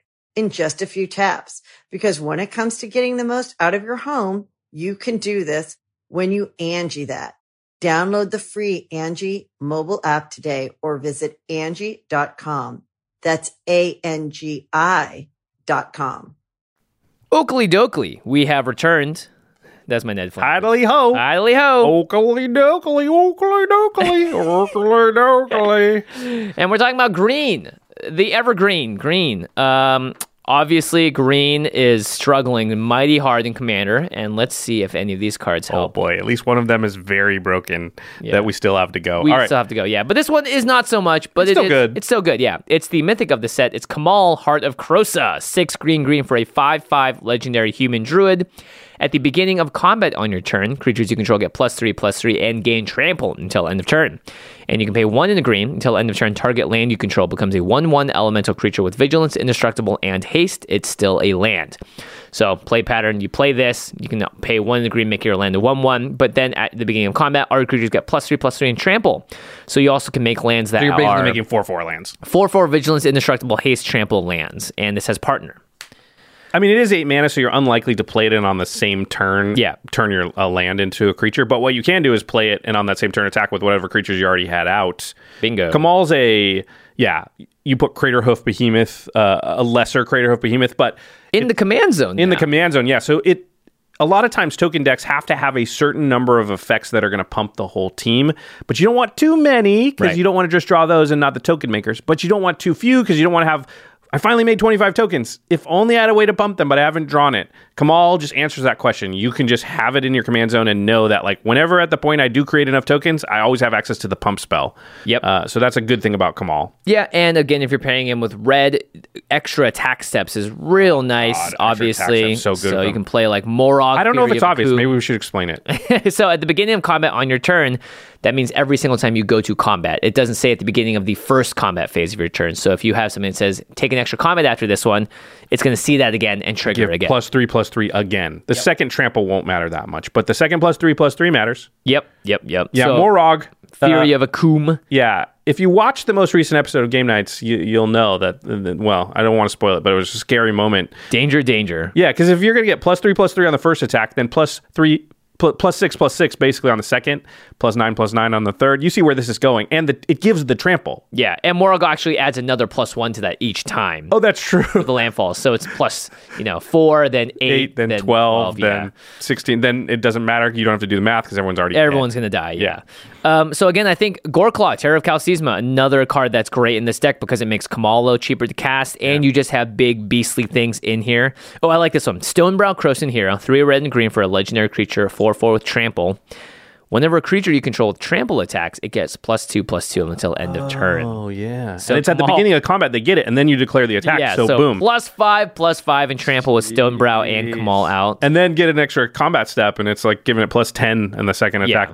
in just a few taps. Because when it comes to getting the most out of your home, you can do this when you Angie that. Download the free Angie mobile app today or visit Angie.com. That's A-N-G-I dot com. Oakley Dokley, we have returned. That's my Ned Flanders. Idly ho. Idly ho. Oakley dokley, oakley dokley, oakley dokley. And we're talking about green, the evergreen green. Um, obviously, green is struggling mighty hard in Commander, and let's see if any of these cards help. Oh boy, at least one of them is very broken Yeah. that we still have to go. we All right. still have to go, yeah. But this one is not so much, but It's it still is- good. It's still good, yeah. It's the mythic of the set. It's Kamahl, Heart of Krosa, six green green for a five-five legendary human druid. At the beginning of combat on your turn, creatures you control get plus three, plus three, and gain trample until end of turn. And you can pay one in the green until end of turn. Target land you control becomes a one-one elemental creature with vigilance, indestructible, and haste. It's still a land. So play pattern: you play this, you can pay one in the green, make your land a one-one. But then at the beginning of combat, our creatures get plus three, plus three, and trample. So you also can make lands that So you're basically are making four four lands. four four vigilance, indestructible, haste, trample lands, and this has partner. I mean, it is eight mana, so you're unlikely to play it in on the same turn. Yeah. turn your uh, land into a creature. But what you can do is play it and on that same turn attack with whatever creatures you already had out. Bingo. Kamahl's a yeah. You put Craterhoof Behemoth, uh, a lesser Craterhoof Behemoth, but in the command zone. in the command zone, yeah. So it a lot of times token decks have to have a certain number of effects that are going to pump the whole team, but you don't want too many because Right. you don't want to just draw those and not the token makers. But you don't want too few because you don't want to have. I finally made 25 tokens. If only I had a way to pump them, but I haven't drawn it. Kamahl just answers that question. You can just have it in your command zone and know that, like, whenever at the point I do create enough tokens, I always have access to the pump spell. Yep. Uh, so that's a good thing about Kamahl. Yeah, and again, if you're pairing him with red, extra attack steps is real nice. God, obviously, so good with you can play like Moraug. I don't know if it's obvious. Maybe we should explain it. so at the beginning of combat on your turn, that means every single time you go to combat. It doesn't say at the beginning of the first combat phase of your turn. So if you have something that says take an extra combat after this one, it's going to see that again and trigger give it again. plus three plus three again. The second trample won't matter that much, but the second plus three plus three matters. yep, yep, yep. Yeah, so, Moraug. Fury uh, of Akoum. yeah, if you watch the most recent episode of Game Nights, you, you'll know that. that- Well, I don't want to spoil it, but it was a scary moment. Danger, danger. Yeah, because if you're going to get plus three plus three on the first attack, then plus three pl- plus six plus six basically on the second, plus nine plus nine on the third. You see where this is going, and the, it gives the trample. Yeah, and Moraug actually adds another plus one to that each time. Oh, that's true. The landfall, so it's plus you know four, then eight, Eight, then, 12, then yeah. 16. Then it doesn't matter. You don't have to do the math because everyone's already dead. Everyone's gonna die. Yeah. Um, so again, I think Goreclaw, Terror of Qal Sisma, another card that's great in this deck because it makes Kamalo cheaper to cast, and you just have big beastly things in here. Oh, I like this one. Stonebrow Krosan Hero, three red and green for a legendary creature, four four with trample. Whenever a creature you control with trample attacks, it gets plus two plus two until end of turn. Oh yeah. So and it's at the beginning of combat they get it, and then you declare the attack. Yeah, so, boom. plus five, plus five, and trample with Stonebrow and Kamahl out. and then get an extra combat step, and it's like giving it plus ten in the second Yeah. attack,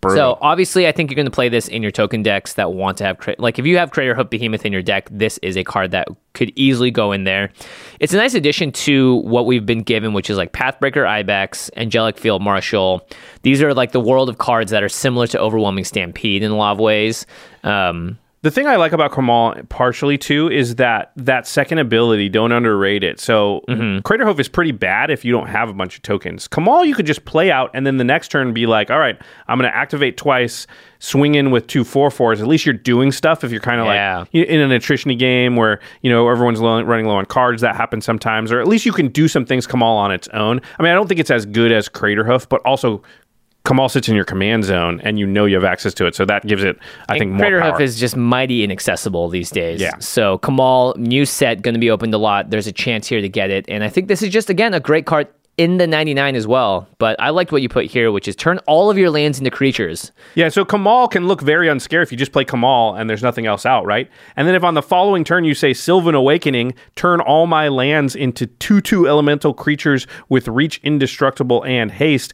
basically. So obviously, I think you're going to play this in your token decks that want to have cra- like if you have Craterhoof Behemoth in your deck, this is a card that could easily go in there. It's a nice addition to what we've been given, which is like Pathbreaker Ibex, Angelic Field Marshal. These are like the world of cards that are similar to Overwhelming Stampede in a lot of ways. Um, The thing I like about Kamahl partially too is that that second ability, don't underrate it. So Mm-hmm. Craterhoof is pretty bad if you don't have a bunch of tokens. Kamahl you could just play out and then the next turn be like, all right, I'm gonna activate twice, swing in with two four fours. At least you're doing stuff if you're kind of Yeah. like in an attrition game where you know everyone's low, running low on cards. That happens sometimes, or at least you can do some things Kamahl on its own. I mean, I don't think it's as good as Craterhoof, but also. Kamahl sits in your command zone, and you know you have access to it, so that gives it, I think, more Crater power. Is just mighty inaccessible these days. Yeah. So Kamahl, new set, going to be opened a lot. There's a chance here to get it, and I think this is just again a great card in the 99 as well. But I liked what you put here, which is turn all of your lands into creatures. Yeah, so Kamahl can look very unscary if you just play Kamahl and there's nothing else out, right? And then if on the following turn you say Sylvan Awakening, turn all my lands into 2 2 elemental creatures with reach indestructible and haste,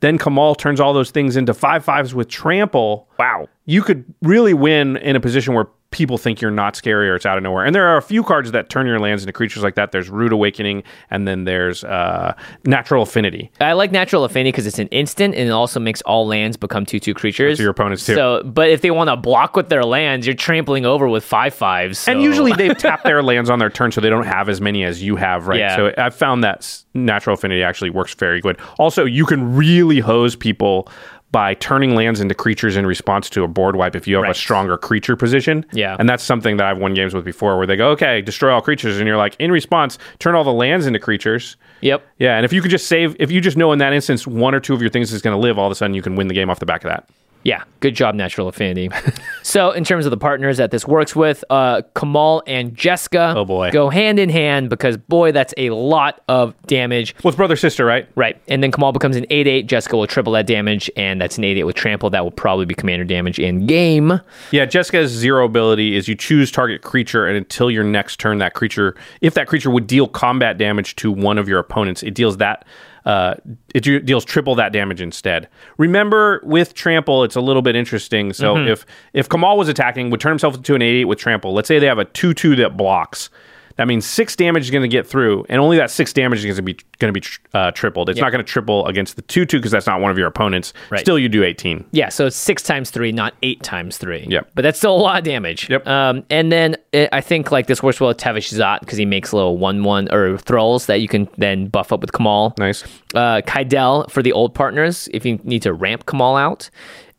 then Kamahl turns all those things into five fives with trample. Wow. You could really win in a position where people think you're not scary or it's out of nowhere. And there are a few cards that turn your lands into creatures like that. There's Rude Awakening and then there's uh, Natural Affinity. I like Natural Affinity because it's an instant and it also makes all lands become 2 2 creatures. To your opponents, too. So, but if they want to block with their lands, you're trampling over with 5 5s. And usually they've tapped their lands on their turn, so they don't have as many as you have, right? Yeah. So I've found that natural affinity actually works very good. Also, you can really hose people by turning lands into creatures in response to a board wipe if you have Right. a stronger creature position. Yeah. And that's something that I've won games with before where they go, okay, destroy all creatures. And you're like, in response, turn all the lands into creatures. Yep. Yeah. And if you could just save, if you just know in that instance one or two of your things is going to live, all of a sudden you can win the game off the back of that. Yeah, good job, Natural Affinity. so, in terms of the partners that this works with, uh, Kamahl and Jeska Oh, boy. go hand in hand because, boy, that's a lot of damage. Well, it's brother sister, right? Right. And then Kamahl becomes an 8 8. Jeska will triple that damage, and that's an 8 8 with trample. That will probably be commander damage in game. Yeah, Jeska's zero ability is you choose target creature, and until your next turn, that creature, if that creature would deal combat damage to one of your opponents, it deals that. Uh, it deals triple that damage instead. Remember, with trample, it's a little bit interesting. So Mm-hmm. if if Kamahl was attacking, would turn himself into an eight eight with trample. Let's say they have a two two that blocks. That means six damage is going to get through, and only that six damage is going to be going to be uh, tripled. It's not going to triple against the two two because that's not one of your opponents. Right. Still, you do eighteen. Yeah, so it's six times three, not eight times three. Yep. But that's still a lot of damage. Yep. Um, and then uh, I think like this works well with Tevesh Szat because he makes little one one or thralls that you can then buff up with Kamahl. Nice. Uh, Kydele for the old partners if you need to ramp Kamahl out.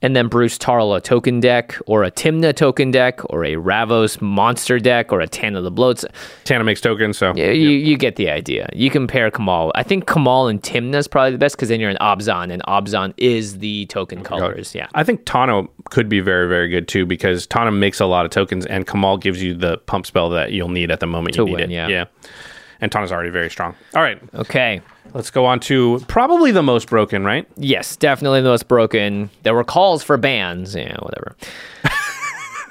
And then Bruse Tarl a token deck, or a Tymna token deck, or a Ravos monster deck, or a Tana the Bloats. Tana makes tokens, so You, you, you get the idea. You can pair Kamahl. I think Kamahl and Tymna is probably the best because then you're an Abzan, and Abzan is the token colors. Yeah. I think Tano could be very, very good too because Tana makes a lot of tokens and Kamahl gives you the pump spell that you'll need at the moment you To need win, it. yeah. Yeah. And Tana's already very strong. All right. Okay. Let's go on to probably the most broken, right? Yes, definitely the most broken. There were calls for bans. Yeah, whatever.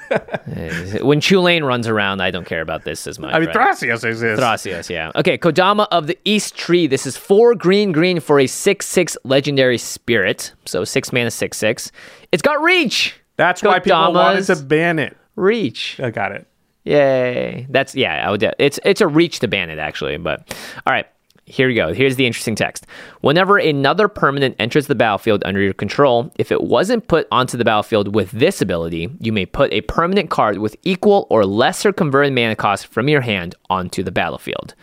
When Chulane runs around, I don't care about this as much. I mean, right? Thrasios exists. Thrasios, yeah. Okay, Kodama of the East Tree. This is four green green for a 6 6 legendary spirit. So six mana, 6 6. It's got reach. That's why people wanted Kodamas. to ban it. Reach. I got it. Yay. That's, yeah, I would, it's, it's a reach to ban it, actually. But, all right. Here we go. Here's the interesting text. Whenever another permanent enters the battlefield under your control, if it wasn't put onto the battlefield with this ability, you may put a permanent card with equal or lesser converted mana cost from your hand onto the battlefield.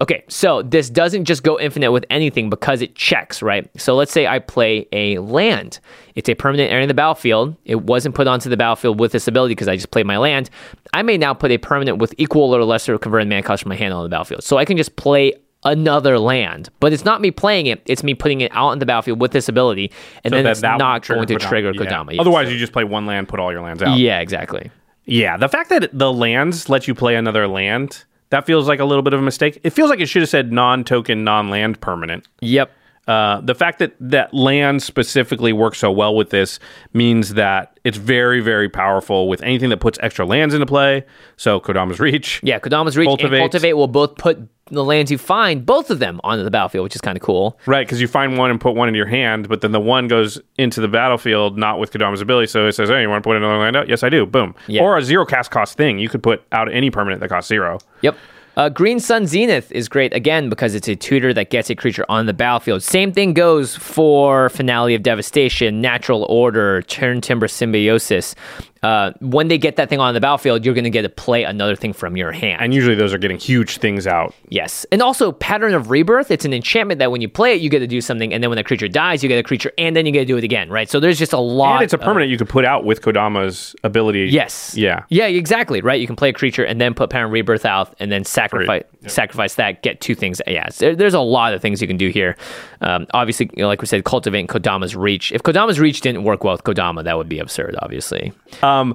Okay, so this doesn't just go infinite with anything because it checks, right? So let's say I play a land. It's a permanent area in the battlefield. It wasn't put onto the battlefield with this ability because I just played my land. I may now put a permanent with equal or lesser converted mana cost from my hand on the battlefield. So I can just play another land, but it's not me playing it. It's me putting it out on the battlefield with this ability, and So then that- it's that not going to Kodama. trigger Yeah. Kodama. Yes. Otherwise, you just play one land, put all your lands out. yeah, exactly. Yeah, the fact that the lands let you play another land, that feels like a little bit of a mistake. It feels like it should have said non-token, non-land permanent. Yep. Uh, the fact that that land specifically works so well with this means that it's very, very powerful with anything that puts extra lands into play. So Kodama's Reach. Yeah, Kodama's Reach Cultivate. and Cultivate will both put the lands you find, both of them, onto the battlefield, which is kind of cool. Right, because you find one and put one in your hand, but then the one goes into the battlefield not with Kodama's ability. So it says, hey, you want to put another land out? Yes, I do. Boom. Yeah. Or a zero cast cost thing. You could put out any permanent that costs zero. Yep. Uh, Green Sun Zenith is great again because it's a tutor that gets a creature on the battlefield. Same thing goes for Finale of Devastation, Natural Order, Turntimber Symbiosis. Uh, when they get that thing on the battlefield, you're going to get to play another thing from your hand. And usually those are getting huge things out. Yes. And also, Pattern of Rebirth, it's an enchantment that when you play it, you get to do something. And then when the creature dies, you get a creature and then you get to do it again, right? So there's just a lot. And it's a of- permanent you could put out with Kodama's ability. Yes. Yeah. Yeah, exactly. Right. You can play a creature and then put Parent Rebirth out and then sacrifice sacrifice that, get two things. Yeah, there- there's a lot of things you can do here. Um, obviously, you know, like we said, cultivate and Kodama's Reach. If Kodama's Reach didn't work well with Kodama, that would be absurd, obviously. Um,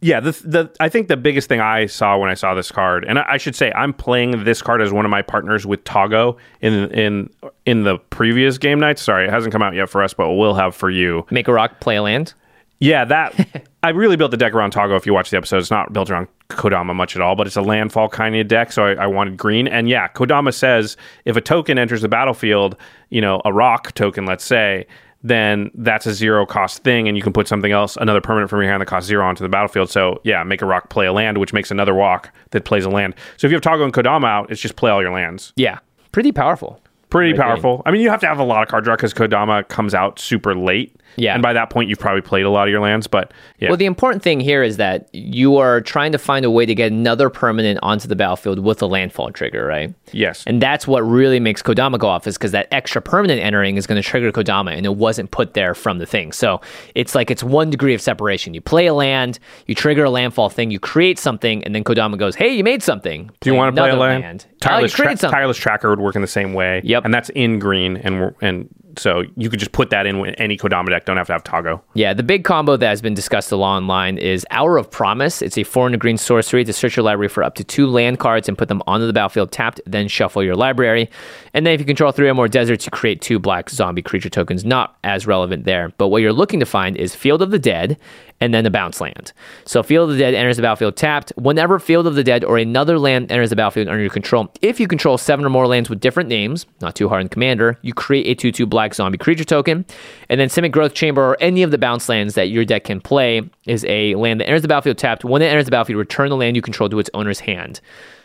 yeah, the the I think the biggest thing I saw when I saw this card, and I, I should say I'm playing this card as one of my partners with Toggo in in in the previous game nights. Sorry, it hasn't come out yet for us, but we'll have for you. Make a rock, play a land. Yeah, that I really built the deck around Toggo. If you watch the episode, it's not built around Kodama much at all, but it's a landfall kind of deck. So I, I wanted green, and yeah, Kodama says if a token enters the battlefield, you know, a rock token, let's say, then that's a zero cost thing, and you can put something else, another permanent from your hand that costs zero onto the battlefield. So yeah, make a rock play a land, which makes another walk that plays a land. So if you have Toggo and Kodama out, it's just play all your lands. Yeah. Pretty powerful. Pretty powerful. I mean, you have to have a lot of card draw because Kodama comes out super late. Yeah. and by that point, you've probably played a lot of your lands. But yeah, Well, the important thing here is that you are trying to find a way to get another permanent onto the battlefield with a landfall trigger, right? yes, And that's what really makes Kodama go off is because that extra permanent entering is going to trigger Kodama and it wasn't put there from the thing. So it's like it's one degree of separation. You play a land, you trigger a landfall thing, you create something, and then Kodama goes, Hey, you made something. Do you want to play a land? Oh, Tireless, tra- tireless tracker would work in the same way. Yep. and that's in green, and and so you could just put that in with any Kodama deck. Don't have to have Toggo. Yeah, the big combo that has been discussed a lot online is Hour of Promise. It's a four and a green sorcery to search your library for up to two land cards and put them onto the battlefield tapped, then shuffle your library. And then if you control three or more deserts, you create two black zombie creature tokens. Not as relevant there, but what you're looking to find is Field of the Dead and then a bounce land. So Field of the Dead enters the battlefield tapped. Whenever Field of the Dead or another land enters the battlefield under your control, if you control seven or more lands with different names, not too hard in Commander, you create a 2 2 black zombie creature token. And then Simic Growth Chamber or any of the bounce lands that your deck can play is a land that enters the battlefield tapped. When it enters the battlefield, return the land you control to its owner's hand.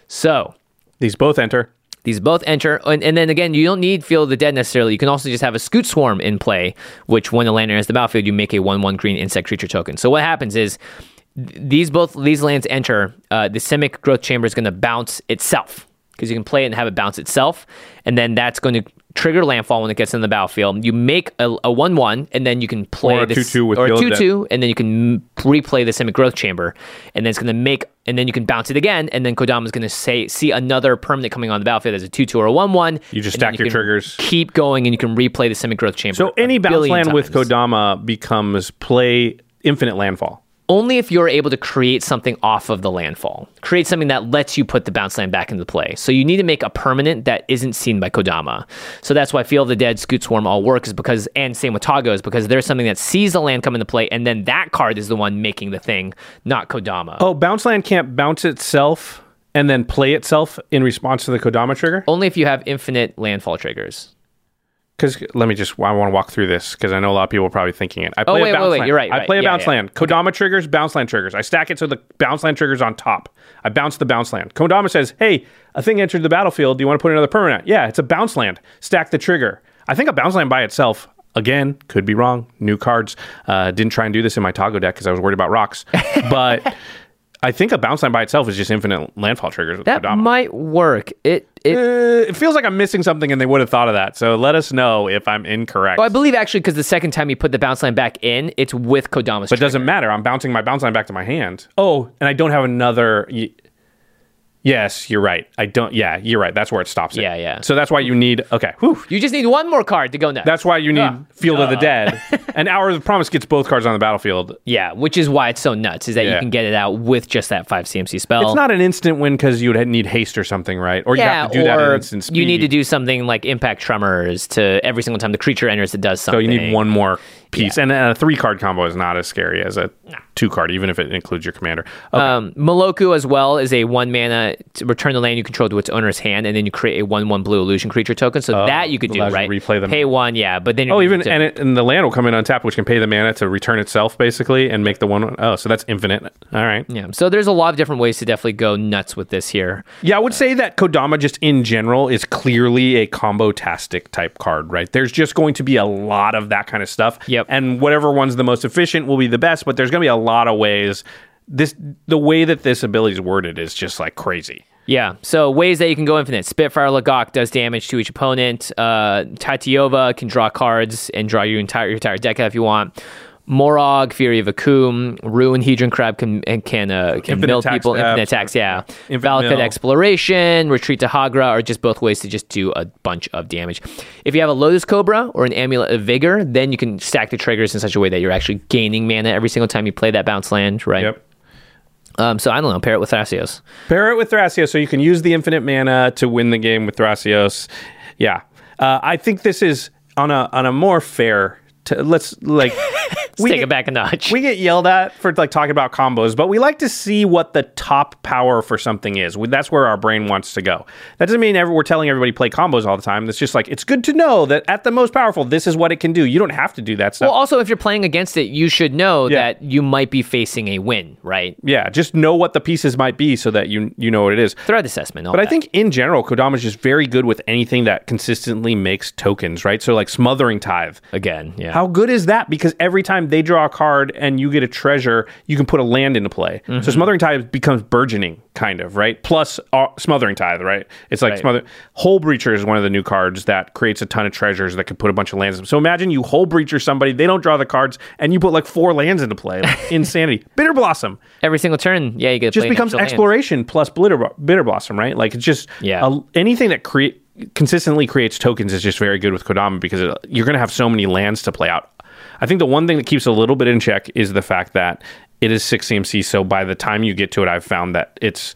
So These both enter. These both enter, and, and then again, you don't need Field of the Dead necessarily. You can also just have a Scute Swarm in play, which when the land enters the battlefield, you make a one-one green insect creature token. So what happens is these both these lands enter. Uh, the Simic Growth Chamber is going to bounce itself because you can play it and have it bounce itself, and then that's going to trigger landfall when it gets in the battlefield. You make a, a one-one, and then you can play Or a this 2-2 with or a Dead. two-two, and then you can replay the Simic Growth Chamber, and then it's going to make, and then you can bounce it again, and then Kodama is going to say see another permanent coming on the battlefield as a two-two or a one-one. You just stack your triggers. Keep going, and you can replay the Simic Growth Chamber. So any bounce billion land with. Kodama becomes play infinite landfall. Only if you're able to create something off of the landfall. Create something that lets you put the bounce land back into play. So you need to make a permanent that isn't seen by Kodama. So that's why Field of the Dead, Scute Swarm all work is because, and same with Toggo is because there's something that sees the land come into play, and then that card is the one making the thing, not Kodama. Oh, bounce land can't bounce itself and then play itself in response to the Kodama trigger. Only if you have infinite landfall triggers. Because let me just, I want to walk through this because I know a lot of people are probably thinking it. I play Oh, wait, a bounce wait, wait, land. you're right, I right. play a Yeah, bounce yeah. land. Kodama triggers, bounce land triggers. I stack it so the bounce land triggers on top. I bounce the bounce land. Kodama says, "Hey, a thing entered the battlefield. Do you want to put another permanent? Yeah, it's a bounce land. Stack the trigger. I think a bounce land by itself." Again, could be wrong. New cards. Uh, didn't try and do this in my Toggo deck because I was worried about rocks. But I think a bounce line by itself is just infinite landfall triggers That Kodama. might work. It it. Uh, it feels like I'm missing something, and they would have thought of that. So let us know if I'm incorrect. well, I believe actually because the second time you put the bounce line back in, it's with Kodama's. but it doesn't matter. I'm bouncing my bounce line back to my hand. Oh, and I don't have another. y- Yes, you're right. I don't. Yeah, you're right. That's where it stops. It. Yeah, yeah. So that's why you need. Okay. Whew. You just need one more card to go next. That's why you need Ah. Field of the Dead. and Hour of the Promise gets both cards on the battlefield. yeah, which is why it's so nuts is that you can get it out with just that five CMC spell. It's not an instant win because you would need haste or something, right? Or you yeah, have to do that in or instant speed. you need to do something like impact tremors to every single time the creature enters, it does something. So you need one more piece, and a three card combo is not as scary as a two card, even if it includes your commander. Okay. Um, Meloku as well is a one mana to return the land you control to its owner's hand, and then you create a one one blue illusion creature token. So that you could do right. replay them. Pay one, yeah, but then you're oh, even and, it, and the land will come in untapped, which can pay the mana to return itself, basically, and make the one oh so that's infinite. All right. yeah. So there's a lot of different ways to definitely go nuts with this here. Yeah, I would say that Kodama just in general is clearly a combo tastic type card, right? There's just going to be a lot of that kind of stuff. Yep. And whatever one's the most efficient will be the best, but there's going to be a lot of ways. This the way that this ability is worded is just like crazy. Yeah. So ways that you can go infinite. Spitfire Lagac does damage to each opponent. Uh, Tatyova can draw cards and draw your entire your entire deck out if you want. Moraug, Fury of Akoum, Ruin Hedron Crab can and can uh, can attacks, people. Infinite attacks, yeah. Infinite Valakut. Exploration, Retreat to Hagra are just both ways to just do a bunch of damage. If you have a Lotus Cobra or an Amulet of Vigor, then you can stack the triggers in such a way that you're actually gaining mana every single time you play that bounce land, right? Yep. Um, so I don't know, pair it with Thrasios. Pair it with Thrasios so you can use the infinite mana to win the game with Thrasios. Yeah. Uh, I think this is on a on a more fair to, let's like we take get- it back a notch. We get yelled at for like talking about combos, but we like to see what the top power for something is. We- That's where our brain wants to go. That doesn't mean ever, we're telling everybody play combos all the time. It's just like it's good to know that at the most powerful, this is what it can do. You don't have to do that stuff. Well, also, if you're playing against it, you should know Yeah. that you might be facing a win, right? yeah, just know what the pieces might be so that you you know what it is. Threat assessment. all But I think in general, Kodama is just very good with anything that consistently makes tokens, right? So like smothering tithe. again, yeah. How good is that? Because every time they draw a card and you get a treasure, you can put a land into play. Mm-hmm. So Smothering Tithe becomes burgeoning, kind of, right? Plus uh, Smothering Tithe, right? It's like Right. Smother. Hullbreacher is one of the new cards that creates a ton of treasures that could put a bunch of lands in. So imagine you Hullbreacher somebody, they don't draw the cards, and you put like four lands into play. Like, insanity. Bitterblossom Every single turn, yeah, you get just becomes exploration plus bitter, bitter blossom, right? Like it's just Yeah. a- anything that create consistently creates tokens is just very good with Kodama because it, you're going to have so many lands to play out. I think the one thing that keeps a little bit in check is the fact that it is six CMC. So by the time you get to it, I've found that it's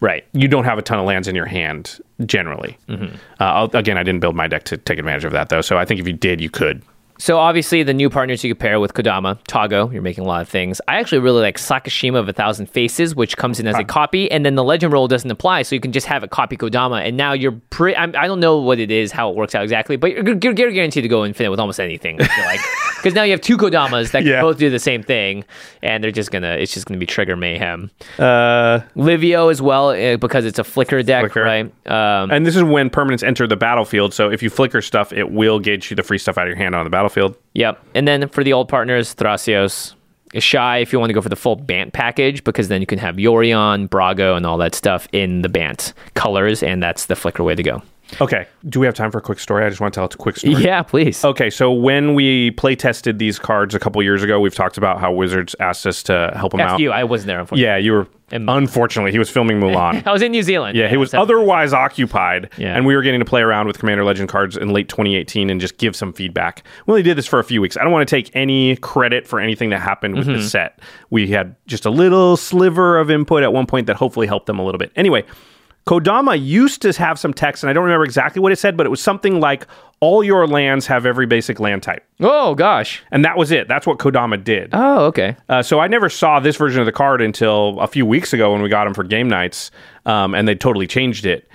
right. You don't have a ton of lands in your hand generally. Mm-hmm. Uh, again, I didn't build my deck to take advantage of that though. So I think if you did, you could. So obviously, the new partners you could pair with Kodama, Toggo, you're making a lot of things. I actually really like Sakashima of a Thousand Faces, which comes in as a copy, and then the legend roll doesn't apply, so you can just have it copy Kodama, and now you're pretty. I don't know what it is, how it works out exactly, but you're, you're, you're guaranteed to go infinite with almost anything. I feel like because now you have two Kodamas that can Yeah. both do the same thing, and they're just gonna. It's just gonna be trigger mayhem. Uh, Livio as well uh, because it's a flicker deck, Flicker. right? Um, and this is when permanents enter the battlefield. So if you flicker stuff, it will gauge you the free stuff out of your hand on the battlefield. Yep. And then for the old partners, Thrasios, Ishai, if you want to go for the full Bant package, because then you can have Yorion, Brago, and all that stuff in the Bant colors, and that's the Flicker way to go. Okay. Do we have time for a quick story? I just want to tell a quick story. Yeah, please. Okay, so when we play tested these cards a couple years ago, we've talked about how Wizards asked us to help them That's out. you. I wasn't there, unfortunately. Yeah, you were. And- unfortunately, he was filming Mulan. I was in New Zealand. Yeah, he was otherwise occupied, Yeah. and we were getting to play around with Commander Legend cards in late 2018 and just give some feedback. We only did this for a few weeks. I don't want to take any credit for anything that happened with Mm-hmm. the set. We had just a little sliver of input at one point that hopefully helped them a little bit. Anyway, Kodama used to have some text, and I don't remember exactly what it said, but it was something like all your lands have every basic land type. Oh, gosh. And that was it. That's what Kodama did. Oh, okay. Uh, so I never saw this version of the card until a few weeks ago when we got them for game nights, um, and they totally changed it.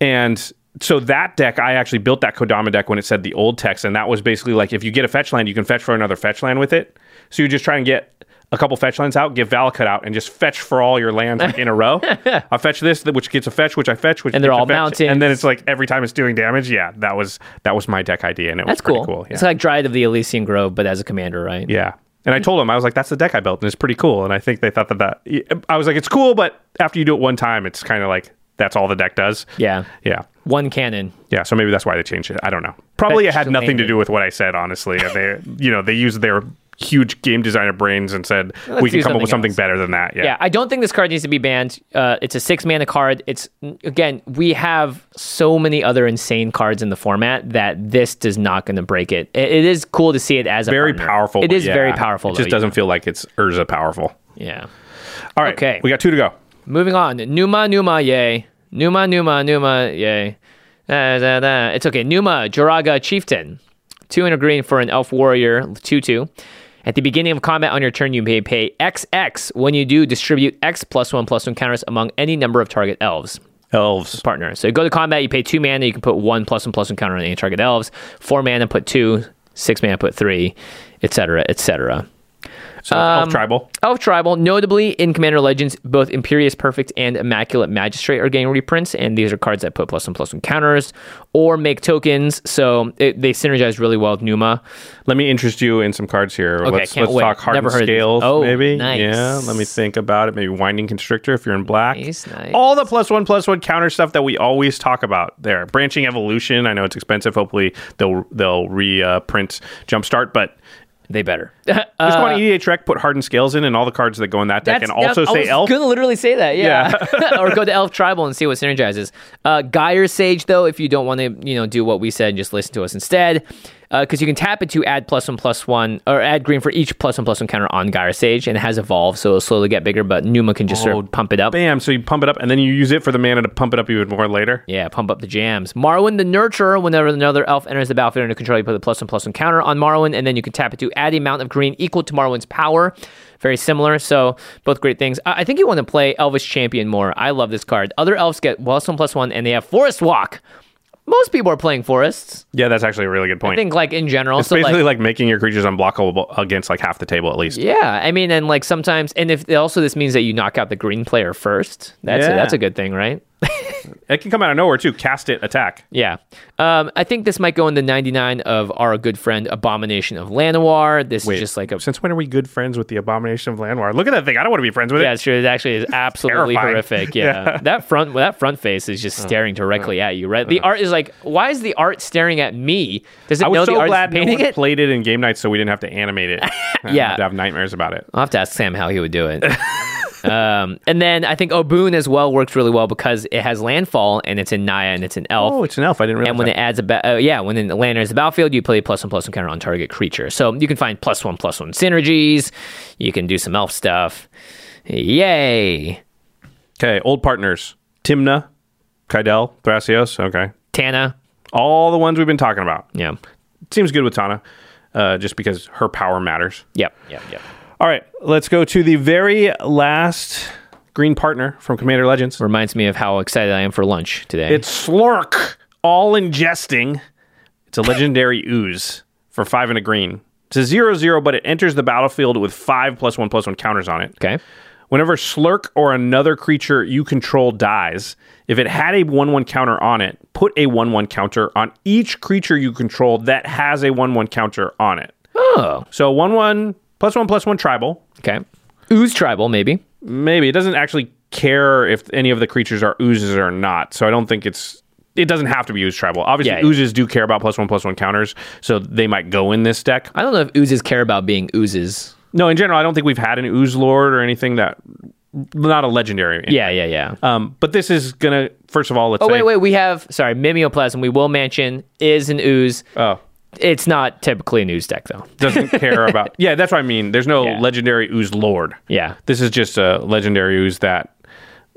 And so that deck, I actually built that Kodama deck when it said the old text, and that was basically like if you get a fetch land, you can fetch for another fetch land with it. So you just try and get a couple fetch lands out, get Valakut out, and just fetch for all your lands like, in a row. I fetch this, which gets a fetch, which I fetch, which And they're gets all fetch, mountains. and then it's like every time it's doing damage. Yeah, that was that was my deck idea, and it That's was pretty cool. cool. Yeah. It's like Dryad of the Ilysian Grove, but as a commander, right? Yeah. And I told them, I was like, that's the deck I built and it's pretty cool. And I think they thought that that, I was like, it's cool, but after you do it one time, it's kind of like, that's all the deck does. Yeah. Yeah. One cannon. Yeah. So maybe that's why they changed it. I don't know. Probably it had nothing to do with what I said, honestly. they, you know, they used their huge game designer brains and said, Let's we can come up with something else. better than that. Yeah. Yeah, I don't think this card needs to be banned. Uh, it's a six mana card. It's again, we have so many other insane cards in the format that this does not going to break it. it. It is cool to see it as a Very partner. powerful. It is yeah, very powerful. It just though, doesn't feel like it's Urza powerful. Yeah. All right. Okay. We got two to go. Moving on. Numa, Numa, yay. Numa, Numa, Numa, yay. Da, da, da. It's okay. Numa, Joraga Chieftain. Two and a green for an elf warrior, 2 2. At the beginning of combat on your turn, you may pay XX. When you do, distribute X plus one plus one counters among any number of target elves. Elves. partner. So you go to combat, you pay two mana, you can put one plus one plus one counter on any target elves. Four mana, put two. Six mana, put three, etc., etc. So Um, elf tribal. Elf Tribal, notably in Commander Legends, both Imperious Perfect and Immaculate Magistrate are getting reprints, and these are cards that put plus one plus one counters or make tokens. So it, they synergize really well with Numa. Let me interest you in some cards here. let's can't let's wait. talk hardened Never heard of these. scales, Oh, maybe. nice. Yeah, let me think about it. Maybe winding constrictor if you're in black. Nice, nice. All the plus one plus one counter stuff that we always talk about there. Branching evolution. I know it's expensive. Hopefully they'll they'll reprint jumpstart, but They better. just go on EDHREC, put hardened scales in, and all the cards that go in that deck, and also I say elf. gonna literally say that, yeah. or go to Elf Tribal and see what synergizes. Uh, Gyre Sage, though, if you don't want to, you know, do what we said, and just listen to us instead, Uh, because you can tap it to add plus one plus one or add green for each plus one plus one counter on Gyre Sage, and it has evolved, so it'll slowly get bigger. But Numa can just sort Oh, of pump it up. Bam! So you pump it up, and then you use it for the mana to pump it up even more later. Yeah, pump up the jams. Marwyn the Nurturer, whenever another elf enters the battlefield under control, you put a plus one plus one counter on Marwyn, and then you can tap it to add the amount of green equal to Marwyn's power. Very similar, so both great things. I I think you want to play Elvish Champion more. I love this card. Other elves get plus one plus one, and they have Forest Walk. Most people are playing forests. Yeah, that's actually a really good point. I think, like in general, it's so basically like, like, making your creatures unblockable against like half the table at least. yeah, I mean, and like sometimes, and if also this means that you knock out the green player first, that's a, that's a good thing, right? It can come out of nowhere too. Cast it, attack. Yeah. Um, I think this might go in the 99 of our good friend Abomination of Llanowar. This is just like a. Since when are we good friends with the abomination of Llanowar? Look at that thing. I don't want to be friends with Yeah, it. it's true. It actually is absolutely horrific. Yeah. that front that front face is just uh-huh. staring directly uh-huh. at you. Right. The uh-huh. art is like, why is the art staring at me? Does it I know was the so art's glad painting it? played it in game night, so we didn't have to animate it. Yeah. have have nightmares about it. I'll have to ask Sam how he would do it. Um, and then I think Obuun as well works really well because it has landfall and it's in Naya and it's an elf. Oh, it's an elf. I didn't realize. And when that. it adds a ba- uh, yeah, when the land enters the battlefield, you play plus one plus one counter on target creature. So you can find plus one plus one synergies. You can do some elf stuff. Yay! okay, old partners: Tymna, Kydele, Thrasios. Okay, Tana, all the ones we've been talking about. yeah, Seems good with Tana, uh, just because her power matters. yep, yep, yep. All right, let's go to the very last green partner from Commander Legends. Reminds me of how excited I am for lunch today. It's Slurrk, all ingesting. It's a legendary ooze for five and a green. It's a zero zero, but it enters the battlefield with five plus one plus one counters on it. okay. Whenever Slurrk or another creature you control dies, if it had a 1 1 counter on it, put a 1 1 counter on each creature you control that has a 1 1 counter on it. Oh, So 1 1 plus 1 plus 1 tribal. okay. Ooze tribal, maybe. Maybe. It doesn't actually care if any of the creatures are oozes or not. So I don't think it's. It doesn't have to be ooze tribal. Obviously, Yeah, yeah. oozes do care about plus one plus one counters, so they might go in this deck. I don't know if oozes care about being oozes. No, in general, I don't think we've had an ooze lord or anything that. Not a legendary. Yeah, yeah, yeah. Um, but this is gonna. First of all, let's Oh say. wait, wait. We have sorry, mimeoplasm. We will mention is an ooze. Oh, It's not typically an ooze deck though. doesn't care about. Yeah, that's what I mean. There's no Yeah. legendary ooze lord. Yeah. This is just a legendary ooze that.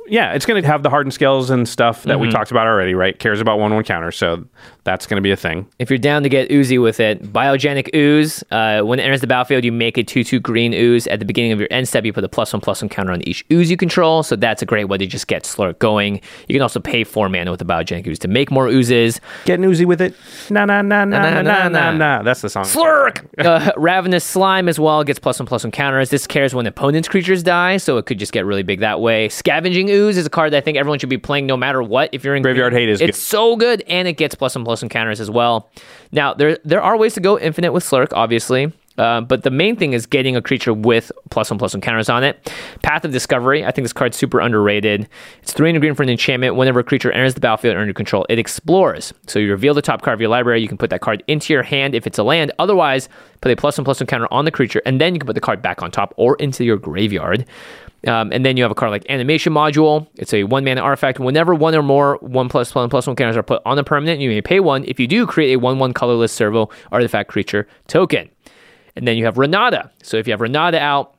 Yeah, it's going to have the hardened scales and stuff that Mm-hmm. we talked about already, right? Cares about one one counter, so that's going to be a thing. If you're down to get oozy with it, biogenic ooze. Uh, when it enters the battlefield, you make a two-two green ooze. At the beginning of your end step, you put a plus one plus one counter on each ooze you control. So that's a great way to just get Slurrk going. You can also pay four mana with the biogenic ooze to make more oozes. Getting oozy with it. Na na na na na, na na, na na. na na. That's the song. Slurrk! uh, Ravenous Slime as well gets plus one plus one counters. This cares when opponent's creatures die, so it could just get really big that way. Scavenging Ooze is a card that I think everyone should be playing no matter what. If you're in Graveyard Hate is it's good. so good, and it gets plus one plus one counters as well. Now there there are ways to go infinite with Slurrk, obviously. Uh, but the main thing is getting a creature with plus one plus one counters on it. Path of Discovery. I think this card's super underrated. It's three and a green for an enchantment. Whenever a creature enters the battlefield under your control, it explores. So you reveal the top card of your library. You can put that card into your hand if it's a land. Otherwise, put a plus one plus one counter on the creature, and then you can put the card back on top or into your graveyard. Um, and then you have a card like Animation Module. It's a one mana artifact. Whenever one or more one plus one plus one counters are put on a permanent, you may pay one. If you do, create a one one colorless servo artifact creature token. And then you have Renata. So if you have Renata out,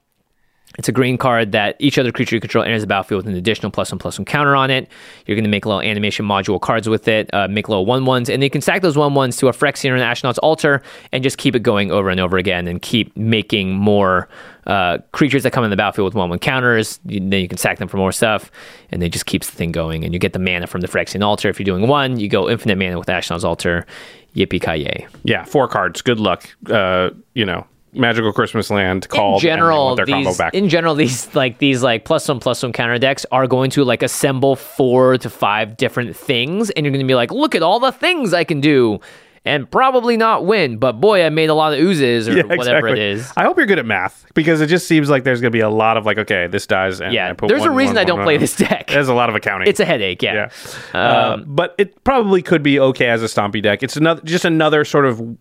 it's a green card that each other creature you control enters the battlefield with an additional plus one plus one counter on it. You're going to make little animation module cards with it, uh, make little one ones, and you can stack those one ones to a Phyrexian or an Ashnod's altar and just keep it going over and over again and keep making more uh, creatures that come in the battlefield with one one counters. You, then you can stack them for more stuff, and it just keeps the thing going. And you get the mana from the Phyrexian altar. If you're doing one, you go infinite mana with Ashnod's altar. Yippee ki Yeah, four cards. Good luck. Uh, you know, magical Christmas land called. in general, their combo these back. in general these like these like plus one plus one counter decks are going to like assemble four to five different things, and you're going to be like, look at all the things I can do, and probably not win. But boy, I made a lot of oozes or yeah, whatever exactly. it is. I hope you're good at math because it just seems like there's going to be a lot of like, okay, this dies. And Yeah, I put there's a reason one, I don't one, play this deck. There's a lot of accounting. It's a headache. Yeah. yeah, uh, but it probably could be okay as a stompy deck. It's another, just another sort of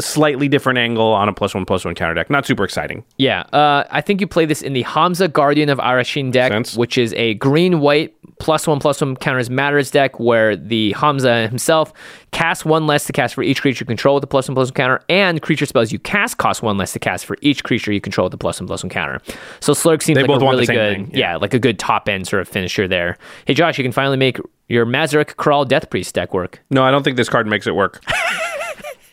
slightly different angle on a plus one plus one counter deck. Not super exciting. Yeah, uh, I think you play this in the Hamza Guardian of Arashin deck, which is a green white plus one plus one counters matters deck where the Hamza himself casts one less to cast for each creature you control with the plus one plus one counter, and creature spells you cast cost one less to cast for each creature you control with the plus one plus one counter. So Slurrk seems They like both a really good, yeah. yeah, like a good top end sort of finisher there. Hey Josh, you can finally make your Mazirek Kraul Death Priest deck work. No, I don't think this card makes it work.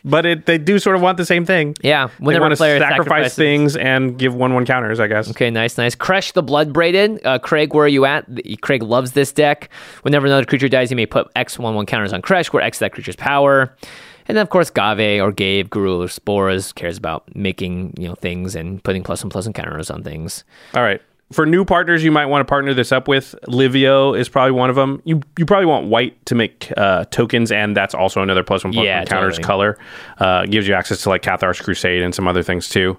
but it, they do sort of want the same thing. Yeah, They want to sacrifice sacrifices- things and give one one counters. I guess. Okay, nice, nice. Kresh the Bloodbraided. Uh, Craig, where are you at? The- Craig loves this deck. Whenever another creature dies, you may put X one one counters on Kresh, where X is that creature's power. And then, of course, Gave or Gabe, Guru or Spores cares about making you know things and putting plus and plus and counters on things. All right. For new partners, you might want to partner this up with. Livio is probably one of them. You you probably want white to make uh, tokens, and that's also another plus one plus Yeah, one counters totally. color. Uh, gives you access to like Cathar's Crusade and some other things too.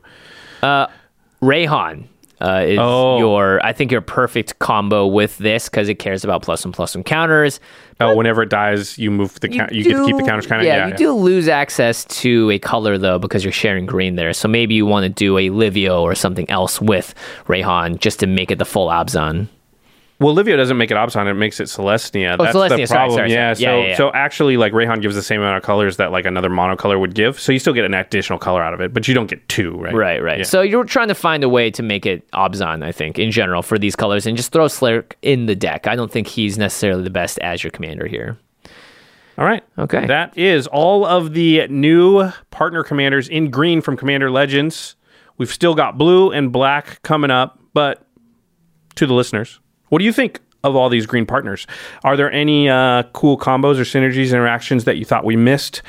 Reyhan uh, is Oh. your, I think, your perfect combo with this because it cares about plus and plus and counters. Oh, whenever it dies, you move the count. You, get to keep the counters kind of. Yeah, Yeah, you yeah. do lose access to a color though because you're sharing green there. So maybe you want to do a Livio or something else with Reyhan just to make it the full Abzan. Well, Livio doesn't make it Abzan; it makes it Selesnya. Oh, That's Selesnya, the sorry, problem. sorry, yeah, sorry. so Yeah, yeah, yeah. so actually, like Reyhan gives the same amount of colors that like another monocolor would give. So you still get an additional color out of it, but you don't get two, right? Right, right. Yeah. So you're trying to find a way to make it Abzan, I think, in general for these colors and just throw Slurrk in the deck. I don't think he's necessarily the best your commander here. All right. Okay. That is all of the new partner commanders in green from Commander Legends. We've still got blue and black coming up, but to the listeners, what do you think of all these green partners? Are there any uh, cool combos or synergies, interactions that you thought we missed?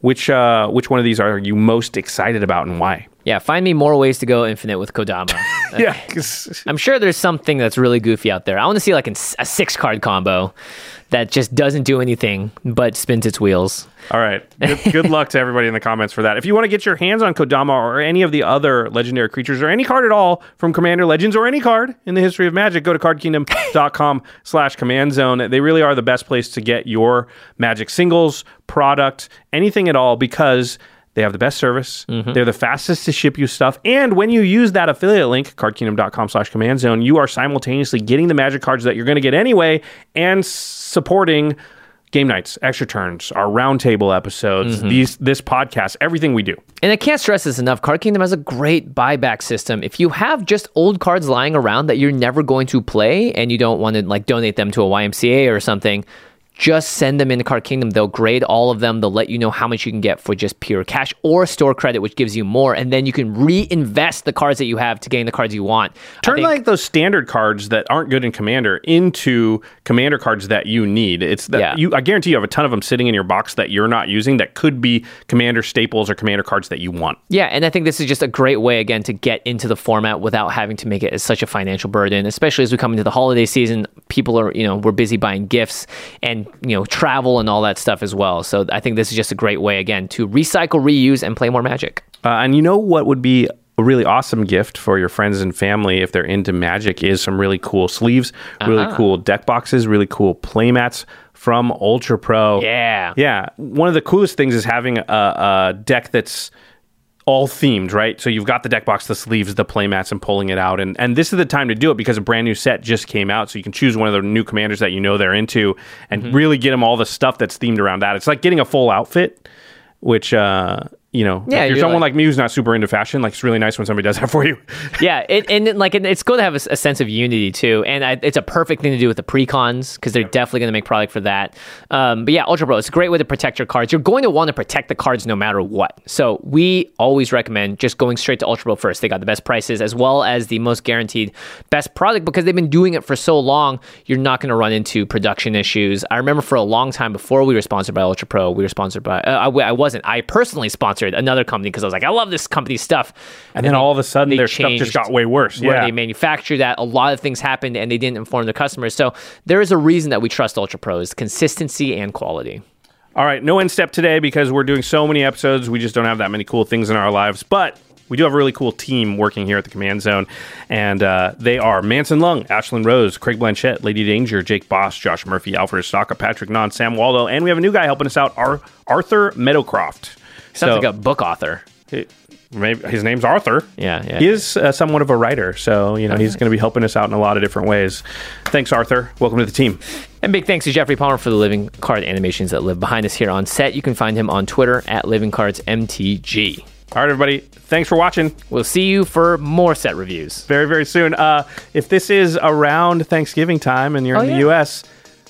Which uh, which one of these are you most excited about and why? Yeah, find me more ways to go infinite with Kodama. Yeah, 'cause- I'm sure there's something that's really goofy out there. I want to see like a six card combo that just doesn't do anything but spins its wheels. All right. Good, good luck to everybody in the comments for that. If you want to get your hands on Kodama or any of the other legendary creatures or any card at all from Commander Legends or any card in the history of Magic, go to cardkingdom.com slash command zone. They really are the best place to get your Magic singles, product, anything at all because they have the best service. Mm-hmm. They're the fastest to ship you stuff. And when you use that affiliate link, cardkingdom.com slash command zone, you are simultaneously getting the magic cards that you're going to get anyway and supporting game nights, extra turns, our roundtable episodes, mm-hmm. these this podcast, everything we do. And I can't stress this enough. Card Kingdom has a great buyback system. If you have just old cards lying around that you're never going to play and you don't want to like donate them to a YMCA or something, just send them into Card Kingdom. They'll grade all of them. They'll let you know how much you can get for just pure cash or store credit, which gives you more. And then you can reinvest the cards that you have to gain the cards you want. Turn think- like those standard cards that aren't good in Commander into Commander cards that you need. It's that Yeah. you. I guarantee you have a ton of them sitting in your box that you're not using that could be Commander staples or Commander cards that you want. Yeah, and I think this is just a great way again to get into the format without having to make it as such a financial burden, especially as we come into the holiday season. People are, you know, we're busy buying gifts and you know travel and all that stuff as well. So I think this is just a great way again to recycle, reuse, and play more Magic. Uh, and you know what would be a really awesome gift for your friends and family if they're into Magic is some really cool sleeves, really Uh-huh. cool deck boxes, really cool playmats from Ultra Pro. Yeah. Yeah. One of the coolest things is having a, a deck that's all themed, right? So you've got the deck box, the sleeves, the playmats, and pulling it out. And and this is the time to do it because a brand new set just came out. So you can choose one of the new commanders that you know they're into and Mm-hmm. really get them all the stuff that's themed around that. It's like getting a full outfit, which uh you know, Yeah, if you're, you're someone like- like, me who's not super into fashion, like it's really nice when somebody does that for you. yeah, it, and like it, it's good to have a sense of unity too, and I, it's a perfect thing to do with the precons because they're definitely going to make product for that. Um, but yeah, Ultra Pro, it's a great way to protect your cards. You're going to want to protect the cards no matter what. So we always recommend just going straight to Ultra Pro first. They got the best prices as well as the most guaranteed best product because they've been doing it for so long. You're not going to run into production issues. I remember for a long time before we were sponsored by Ultra Pro, we were sponsored by. Uh, I, I wasn't. I personally sponsored another company because I was like, I love this company's stuff. And then all of a sudden, their stuff just got way worse. where Yeah. they manufacture that. A lot of things happened and they didn't inform their customers. So there is a reason that we trust Ultra Pros consistency and quality. All right, no end step today because we're doing so many episodes. We just don't have that many cool things in our lives. But we do have a really cool team working here at the Command Zone. And uh, they are Manson Lung, Ashlyn Rose, Craig Blanchett, Lady Danger, Jake Boss, Josh Murphy, Alfred Stocka, Patrick Non, Sam Waldo. And we have a new guy helping us out, Ar- Arthur Meadowcroft. Sounds like a book author. Maybe his name's Arthur. Yeah, yeah. He is uh, somewhat of a writer, so you know he's going to be helping us out in a lot of different ways. Thanks, Arthur. Welcome to the team. And big thanks to Jeffrey Palmer for the living card animations that live behind us here on set. You can find him on Twitter at livingcardsmtg. All right, everybody. Thanks for watching. We'll see you for more set reviews. very very soon. Uh, if this is around Thanksgiving time and you're Oh, in the yeah. U.S.,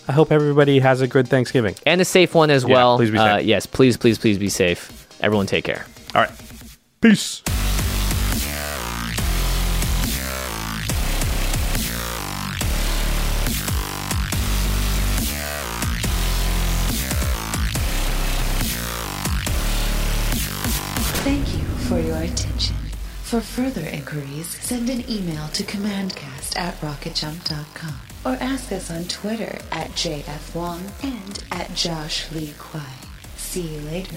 I hope everybody has a good Thanksgiving. And a safe one as Yeah, well. please be Uh, safe. yes, please, please, please be safe. Everyone take care. All right, peace. Thank you for your attention. For further inquiries, send an email to commandcast at rocketjump.com or ask us on Twitter at JF Wong and at Josh Lee Kwai. See you later,